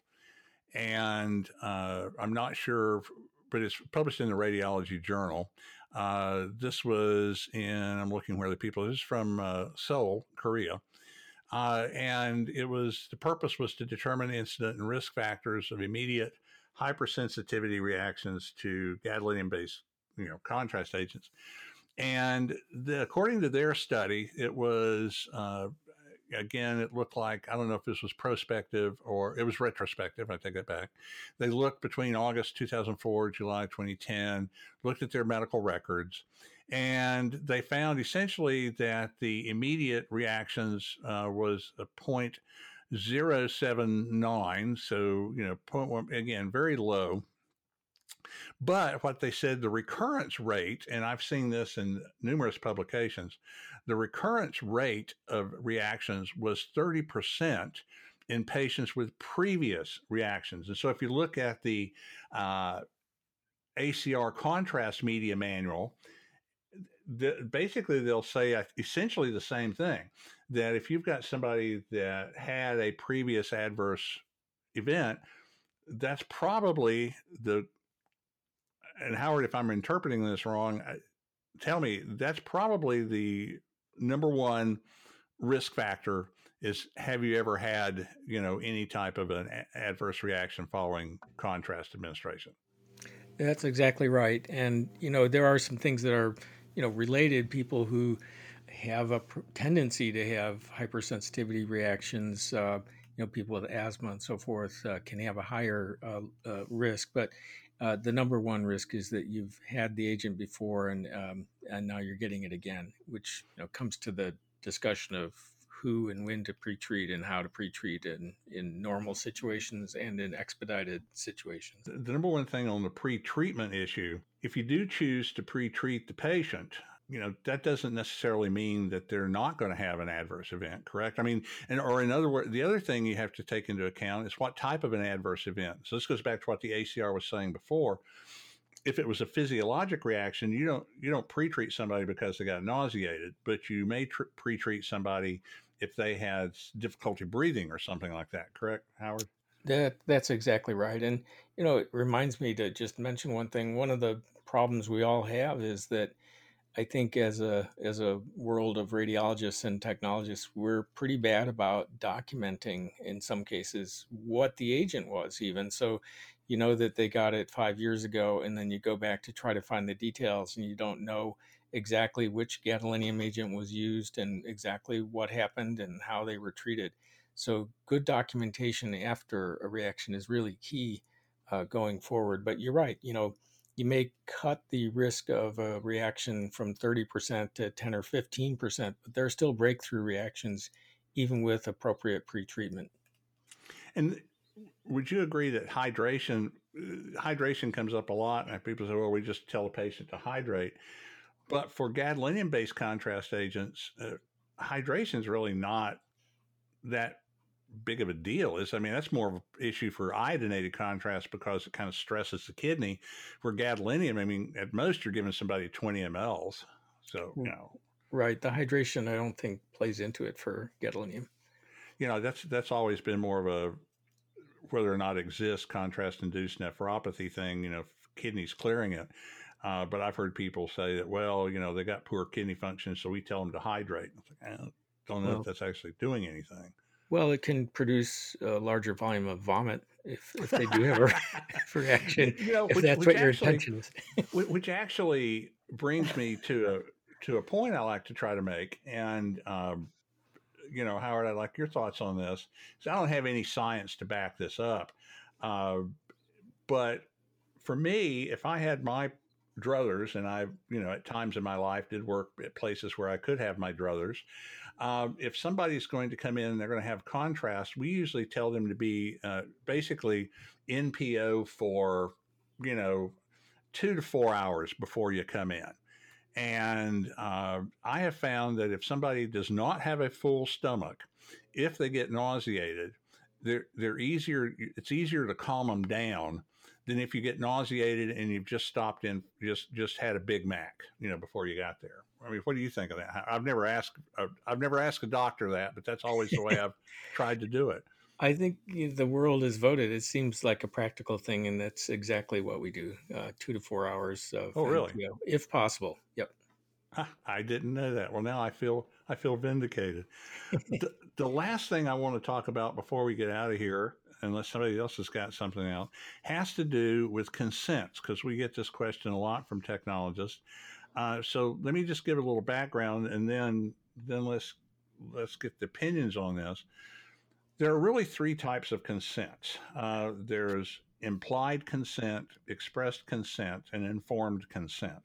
and uh, I'm not sure, but it's published in the Radiology Journal. Uh, this was in, I'm looking where the people, this is from uh, Seoul, Korea. Uh, and it was, the purpose was to determine incident and risk factors of immediate hypersensitivity reactions to gadolinium based, you know, contrast agents. And the, according to their study, it was uh, again, it looked like I don't know if this was prospective or it was retrospective. I take that back. They looked between August 2004, July 2010, looked at their medical records, and they found essentially that the immediate reactions uh, was a point zero seven nine. So you know, point one again, very low. But what they said, the recurrence rate, and I've seen this in numerous publications, the recurrence rate of reactions was 30% in patients with previous reactions. And so if you look at the uh, ACR contrast media manual, the, basically they'll say essentially the same thing that if you've got somebody that had a previous adverse event, that's probably the and Howard, if I'm interpreting this wrong, tell me that's probably the number one risk factor is have you ever had you know any type of an adverse reaction following contrast administration? That's exactly right. And you know there are some things that are you know related. People who have a tendency to have hypersensitivity reactions uh, you know people with asthma and so forth uh, can have a higher uh, uh risk. But uh, the number one risk is that you've had the agent before and um, and now you're getting it again, which you know, comes to the discussion of who and when to pre-treat and how to pre-treat in, in normal situations and in expedited situations. The number one thing on the pre-treatment issue, if you do choose to pre-treat the patient, you know that doesn't necessarily mean that they're not going to have an adverse event correct? I mean and or in other words the other thing you have to take into account is what type of an adverse event. So this goes back to what the acr was saying before. If it was a physiologic reaction you don't you don't pre-treat somebody because they got nauseated but you may tr- pre-treat somebody if they had difficulty breathing or something like that correct howard? That that's exactly right and you know it reminds me to just mention one thing. One of the problems we all have is that I think as a as a world of radiologists and technologists, we're pretty bad about documenting in some cases what the agent was even. So you know that they got it five years ago, and then you go back to try to find the details, and you don't know exactly which gadolinium agent was used and exactly what happened and how they were treated. So good documentation after a reaction is really key uh, going forward. But you're right, you know you may cut the risk of a reaction from 30% to 10 or 15%, but there are still breakthrough reactions even with appropriate pretreatment. And would you agree that hydration uh, hydration comes up a lot and people say well we just tell the patient to hydrate but for gadolinium based contrast agents uh, hydration is really not that big of a deal is. I mean, that's more of an issue for iodinated contrast because it kind of stresses the kidney. For gadolinium, I mean, at most you're giving somebody 20 mLs. So, you know. Right. The hydration, I don't think plays into it for gadolinium. You know, that's that's always been more of a whether or not exists contrast induced nephropathy thing, you know, kidneys clearing it. Uh, but I've heard people say that, well, you know, they got poor kidney function, so we tell them to hydrate. I don't know well, if that's actually doing anything. Well, it can produce a larger volume of vomit if, if they do have a [laughs] [laughs] reaction. You know, if which, that's which what your intention is. [laughs] which actually brings me to a to a point I like to try to make, and um, you know, Howard, I'd like your thoughts on this. So I don't have any science to back this up, uh, but for me, if I had my druthers, and I, you know, at times in my life did work at places where I could have my druthers. Um, if somebody's going to come in and they're going to have contrast, we usually tell them to be uh, basically NPO for, you know, two to four hours before you come in. And uh, I have found that if somebody does not have a full stomach, if they get nauseated, they're they're easier. It's easier to calm them down than if you get nauseated and you've just stopped in, just just had a Big Mac, you know, before you got there. I mean, what do you think of that? I've never asked, uh, I've never asked a doctor that, but that's always the way [laughs] I've tried to do it. I think the world has voted. It seems like a practical thing, and that's exactly what we do: uh, two to four hours of oh, really? NPO, if possible. Yep. I didn't know that. Well, now I feel I feel vindicated. [laughs] the, the last thing I want to talk about before we get out of here unless somebody else has got something else, has to do with consents because we get this question a lot from technologists. Uh, so let me just give a little background, and then then let's let's get the opinions on this. There are really three types of consent. Uh, there's implied consent, expressed consent, and informed consent.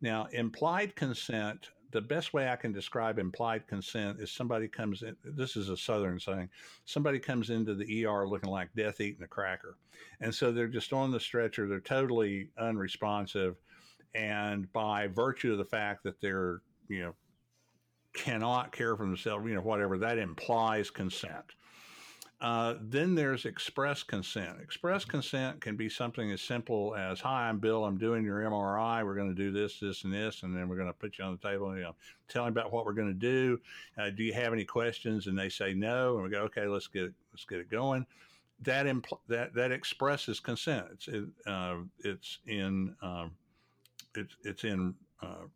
Now, implied consent the best way I can describe implied consent is somebody comes in. This is a Southern saying. Somebody comes into the ER looking like death eating a cracker, and so they're just on the stretcher. They're totally unresponsive, and by virtue of the fact that they're you know cannot care for themselves, you know whatever that implies consent. Uh, then there's express consent. Express consent can be something as simple as, "Hi, I'm Bill. I'm doing your MRI. We're going to do this, this, and this, and then we're going to put you on the table and you know, tell them about what we're going to do. Uh, do you have any questions?" And they say no, and we go, "Okay, let's get it, let's get it going." That impl- that that expresses consent. It's it, uh, it's in um, it's it's in uh,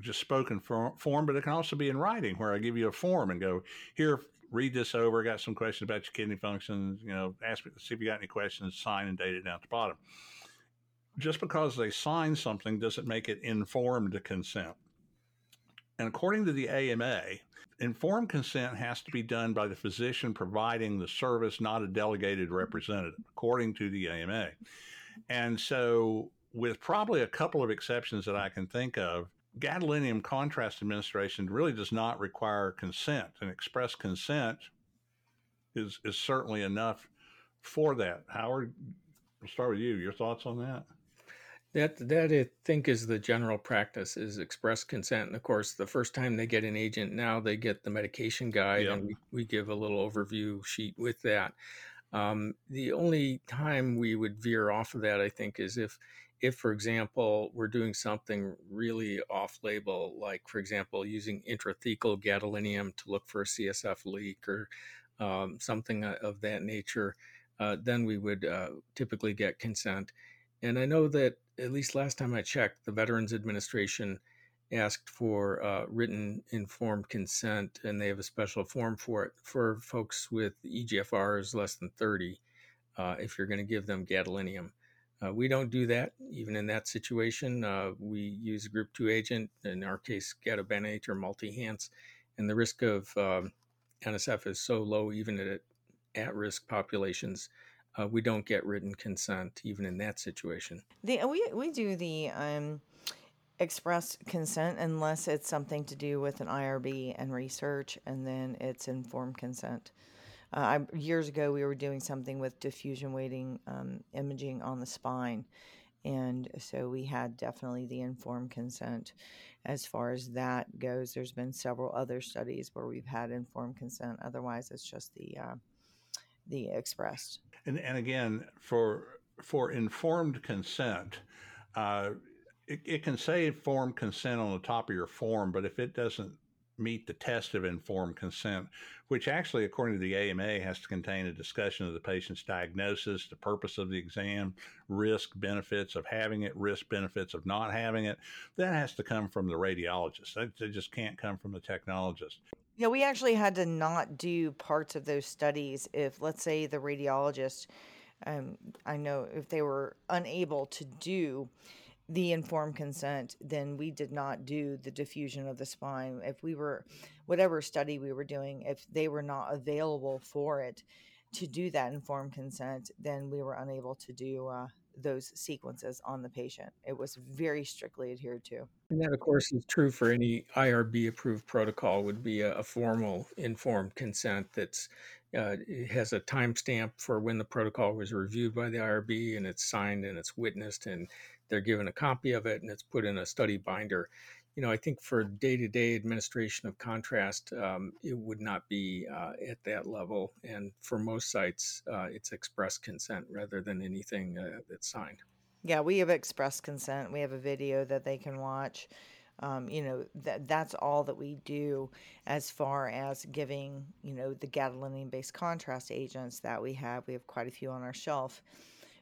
just spoken form, but it can also be in writing, where I give you a form and go, "Here, read this over. I got some questions about your kidney functions. You know, ask me see if you got any questions. Sign and date it down at the bottom. Just because they sign something doesn't make it informed consent. And according to the AMA, informed consent has to be done by the physician providing the service, not a delegated representative, according to the AMA. And so, with probably a couple of exceptions that I can think of, gadolinium contrast administration really does not require consent. and express consent is is certainly enough for that. Howard, we'll start with you. Your thoughts on that? That that I think is the general practice is express consent. And of course, the first time they get an agent, now they get the medication guide, Yep. and we, we give a little overview sheet with that. Um, the only time we would veer off of that, I think, is if if, for example, we're doing something really off-label, like for example, using intrathecal gadolinium to look for a CSF leak or um, something of that nature, uh, then we would uh, typically get consent. And I know that at least last time I checked, the Veterans Administration asked for uh, written informed consent, and they have a special form for it for folks with EGFRs less than 30 uh, if you're going to give them gadolinium. Uh, we don't do that even in that situation. Uh, we use a group 2 agent, in our case, gadobenate or MultiHance, and the risk of um, NSF is so low even at at-risk populations uh, we don't get written consent even in that situation. The we we do the um, express consent unless it's something to do with an IRB and research, and then it's informed consent. Uh, I, years ago, we were doing something with diffusion weighting um, imaging on the spine, and so we had definitely the informed consent. As far as that goes, there's been several other studies where we've had informed consent. Otherwise, it's just the uh, the expressed. And and again, for for informed consent, uh, it, it can say informed consent on the top of your form, but if it doesn't meet the test of informed consent, which actually, according to the AMA, has to contain a discussion of the patient's diagnosis, the purpose of the exam, risk benefits of having it, risk benefits of not having it. That has to come from the radiologist. That, just can't come from the technologist. Yeah, we actually had to not do parts of those studies if, let's say, the radiologist, um, I know if they were unable to do the informed consent, then we did not do the diffusion of the spine. If we were, whatever study we were doing, if they were not available for it to do that informed consent, then we were unable to do uh, those sequences on the patient. It was very strictly adhered to. And that, of course, is true for any IRB approved protocol. Would be a, a formal informed consent that's uh, has a timestamp for when the protocol was reviewed by the IRB and it's signed and it's witnessed and they're given a copy of it and it's put in a study binder. You know, I think for day to day administration of contrast, um, it would not be uh, at that level. And for most sites, uh, it's express consent rather than anything uh, that's signed. Yeah, we have express consent. We have a video that they can watch. Um, you know, that that's all that we do as far as giving, you know, the gadolinium based contrast agents that we have. We have quite a few on our shelf,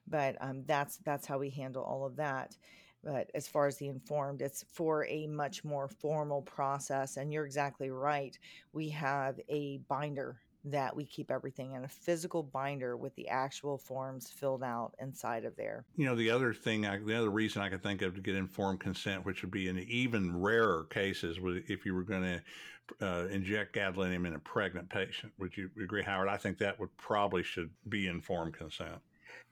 but um, that's that's how we handle all of that. But as far as the informed, it's for a much more formal process. And you're exactly right. We have a binder that we keep everything in a physical binder with the actual forms filled out inside of there. You know, the other thing, I, the other reason I could think of to get informed consent, which would be in even rarer cases, if you were going to uh, inject gadolinium in a pregnant patient. Would you agree, Howard? I think that would probably should be informed consent.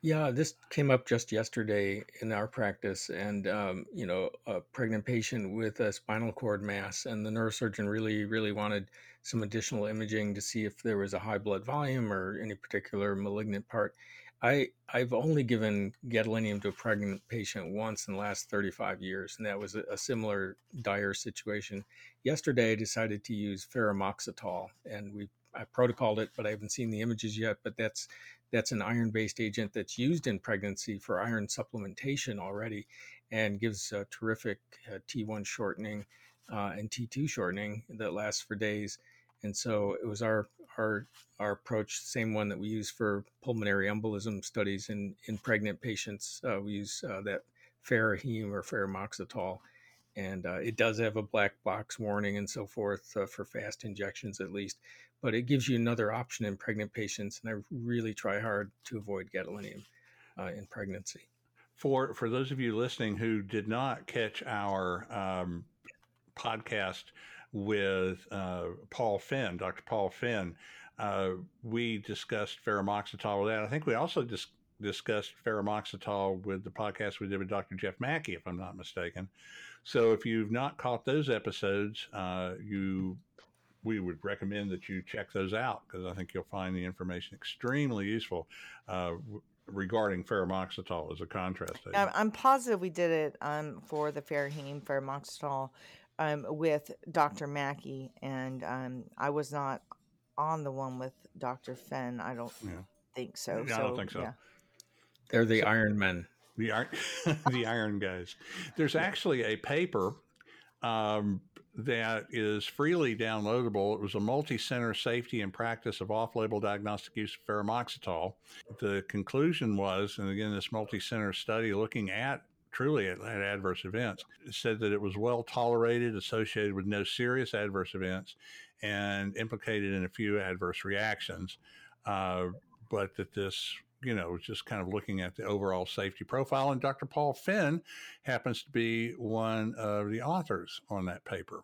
Yeah, this came up just yesterday in our practice, and um, you know, a pregnant patient with a spinal cord mass, and the neurosurgeon really, really wanted some additional imaging to see if there was a high blood volume or any particular malignant part. I I've only given gadolinium to a pregnant patient once in the last 35 years, and that was a, similar dire situation. Yesterday, I decided to use ferumoxytol, and we I protocoled it, but I haven't seen the images yet. But that's that's an iron-based agent that's used in pregnancy for iron supplementation already, and gives a terrific uh, T1 shortening uh, and T2 shortening that lasts for days. And so it was our our our approach, same one that we use for pulmonary embolism studies in in pregnant patients. Uh, we use uh, that Feraheme or ferumoxytol, and uh, it does have a black box warning and so forth uh, for fast injections at least. But it gives you another option in pregnant patients, and I really try hard to avoid gadolinium uh, in pregnancy. For for those of you listening who did not catch our um, podcast with uh, Paul Finn, Dr. Paul Finn, uh, we discussed ferumoxytol with that. I think we also dis- discussed ferumoxytol with the podcast we did with Dr. Jeff Maki, if I'm not mistaken. So if you've not caught those episodes, uh, you we would recommend that you check those out because I think you'll find the information extremely useful. Uh, regarding ferumoxytol as a contrast agent. I'm, I'm positive we did it um, for the Feraheme ferumoxytol um, with Dr. Maki, and um, I was not on the one with Dr. Finn. I don't Yeah. think so. Yeah, I don't think so. yeah. They're the Iron Men. The iron, [laughs] the iron guys. There's actually a paper um, that is freely downloadable. It was a multi-center safety and practice of off-label diagnostic use of ferumoxytol. The conclusion was, and again, this multi-center study looking at truly at, at adverse events said that it was well tolerated, associated with no serious adverse events, and implicated in a few adverse reactions. Uh, but that this you know, was just kind of looking at the overall safety profile. And Dr. Paul Finn happens to be one of the authors on that paper.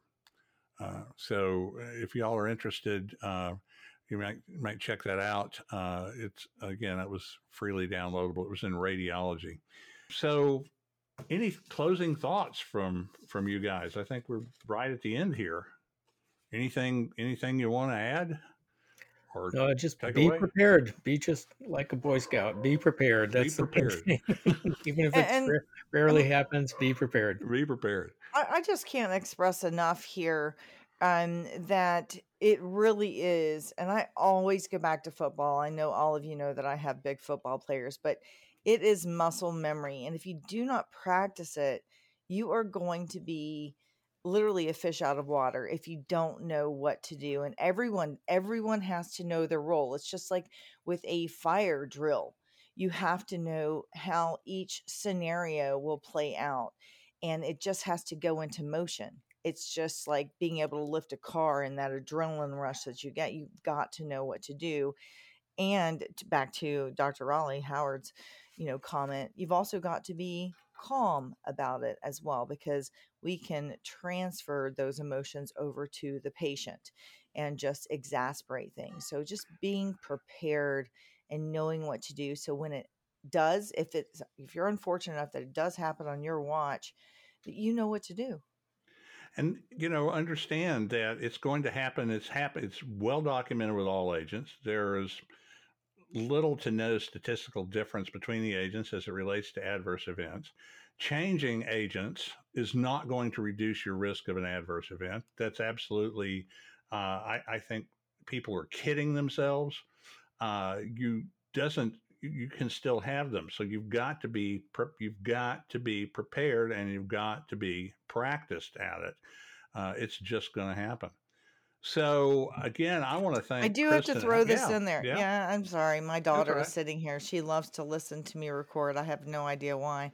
Uh, so if y'all are interested, uh, you might might check that out. Uh, it's again, it was freely downloadable. It was in radiology. So, any closing thoughts from from you guys? I think we're right at the end here. Anything anything you want to add? Or No, just be away. prepared. Be just like a Boy Scout. Be prepared. Be That's the prepared. thing. [laughs] Even if it And- ra- rarely happens, be prepared. be prepared. I, I just can't express enough here um, that it really is. And I always go back to football. I know all of you know that I have big football players, but it is muscle memory. And if you do not practice it, you are going to be literally a fish out of water if you don't know what to do and everyone everyone has to know their role it's just like with a fire drill you have to know how each scenario will play out and it just has to go into motion. It's just like being able to lift a car and that adrenaline rush that you get. You've got to know what to do. And back to Dr. Rowley Howard's, you know, comment, you've also got to be calm about it as well because we can transfer those emotions over to the patient and just exasperate things. So just being prepared and knowing what to do so when it does if it's if you're unfortunate enough that it does happen on your watch that you know what to do And you know, understand that it's going to happen. It's happen. It's well documented with all agents. There is little to no statistical difference between the agents as it relates to adverse events. Changing agents is not going to reduce your risk of an adverse event. That's absolutely. Uh, I, I think people are kidding themselves. Uh, you doesn't. You can still have them. So you've got to be. pre- You've got to be prepared, and you've got to be practiced at it. Uh, it's just going to happen. So again, I want to thank. i do have to throw this Yeah, in there yeah. yeah. i'm sorry my daughter is sitting here she loves to listen to me record i have no idea why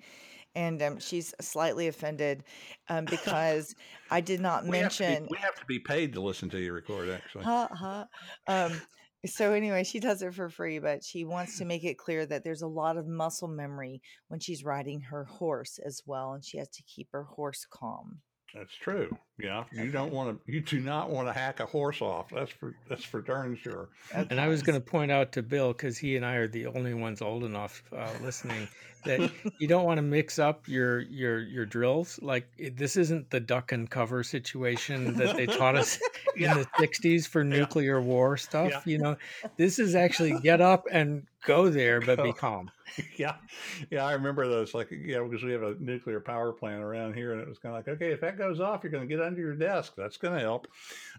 and um, she's slightly offended um, [laughs] because i did not We have, mention be, we have to be paid to listen to you record, actually. ha ha. Um, so anyway, she does it for free, but she wants to [laughs] make it clear that there's a lot of muscle memory when she's riding her horse as well, and she has to keep her horse calm. That's true. Yeah, you don't want to. You do not want to hack a horse off. That's for that's for darn sure. And I was going to point out to Bill, because he and I are the only ones old enough uh, listening, that you don't want to mix up your your your drills. Like it, this isn't the duck and cover situation that they [laughs] taught us Yeah. in the '60s for nuclear war stuff. Yeah. You know, this is actually get up and go there, but be calm. [laughs] yeah, yeah, I remember those. Like, yeah, because we have a nuclear power plant around here, and it was kind of like, okay, if that goes off, you're going to get under your desk. That's going to help.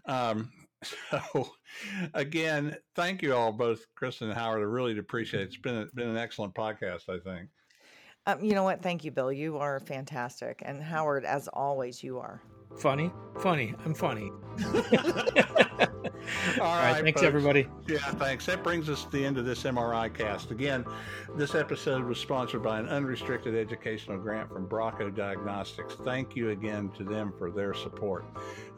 Um, [laughs] so, again, thank you all, both Kristen and Howard. I really appreciate it. It's been a, been an excellent podcast. I think. Um, you know what? Thank you, Bill. You are fantastic, and Howard, as always, you are. Funny, funny. I'm funny. [laughs] All All right, right, thanks folks. everybody. Yeah, thanks. That brings us to the end of this MRI cast. Again, this episode was sponsored by an unrestricted educational grant from Bracco Diagnostics. Thank you again to them for their support.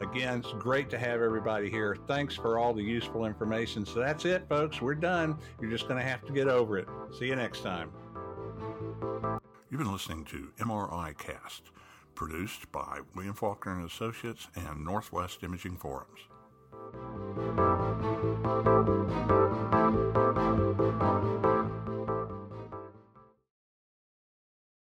Again, it's great to have everybody here. Thanks for all the useful information. So that's it, folks. We're done. You're just going to have to get over it. See you next time. You've been listening to MRI Cast, produced by William Faulkner and Associates and Northwest Imaging Forums. Música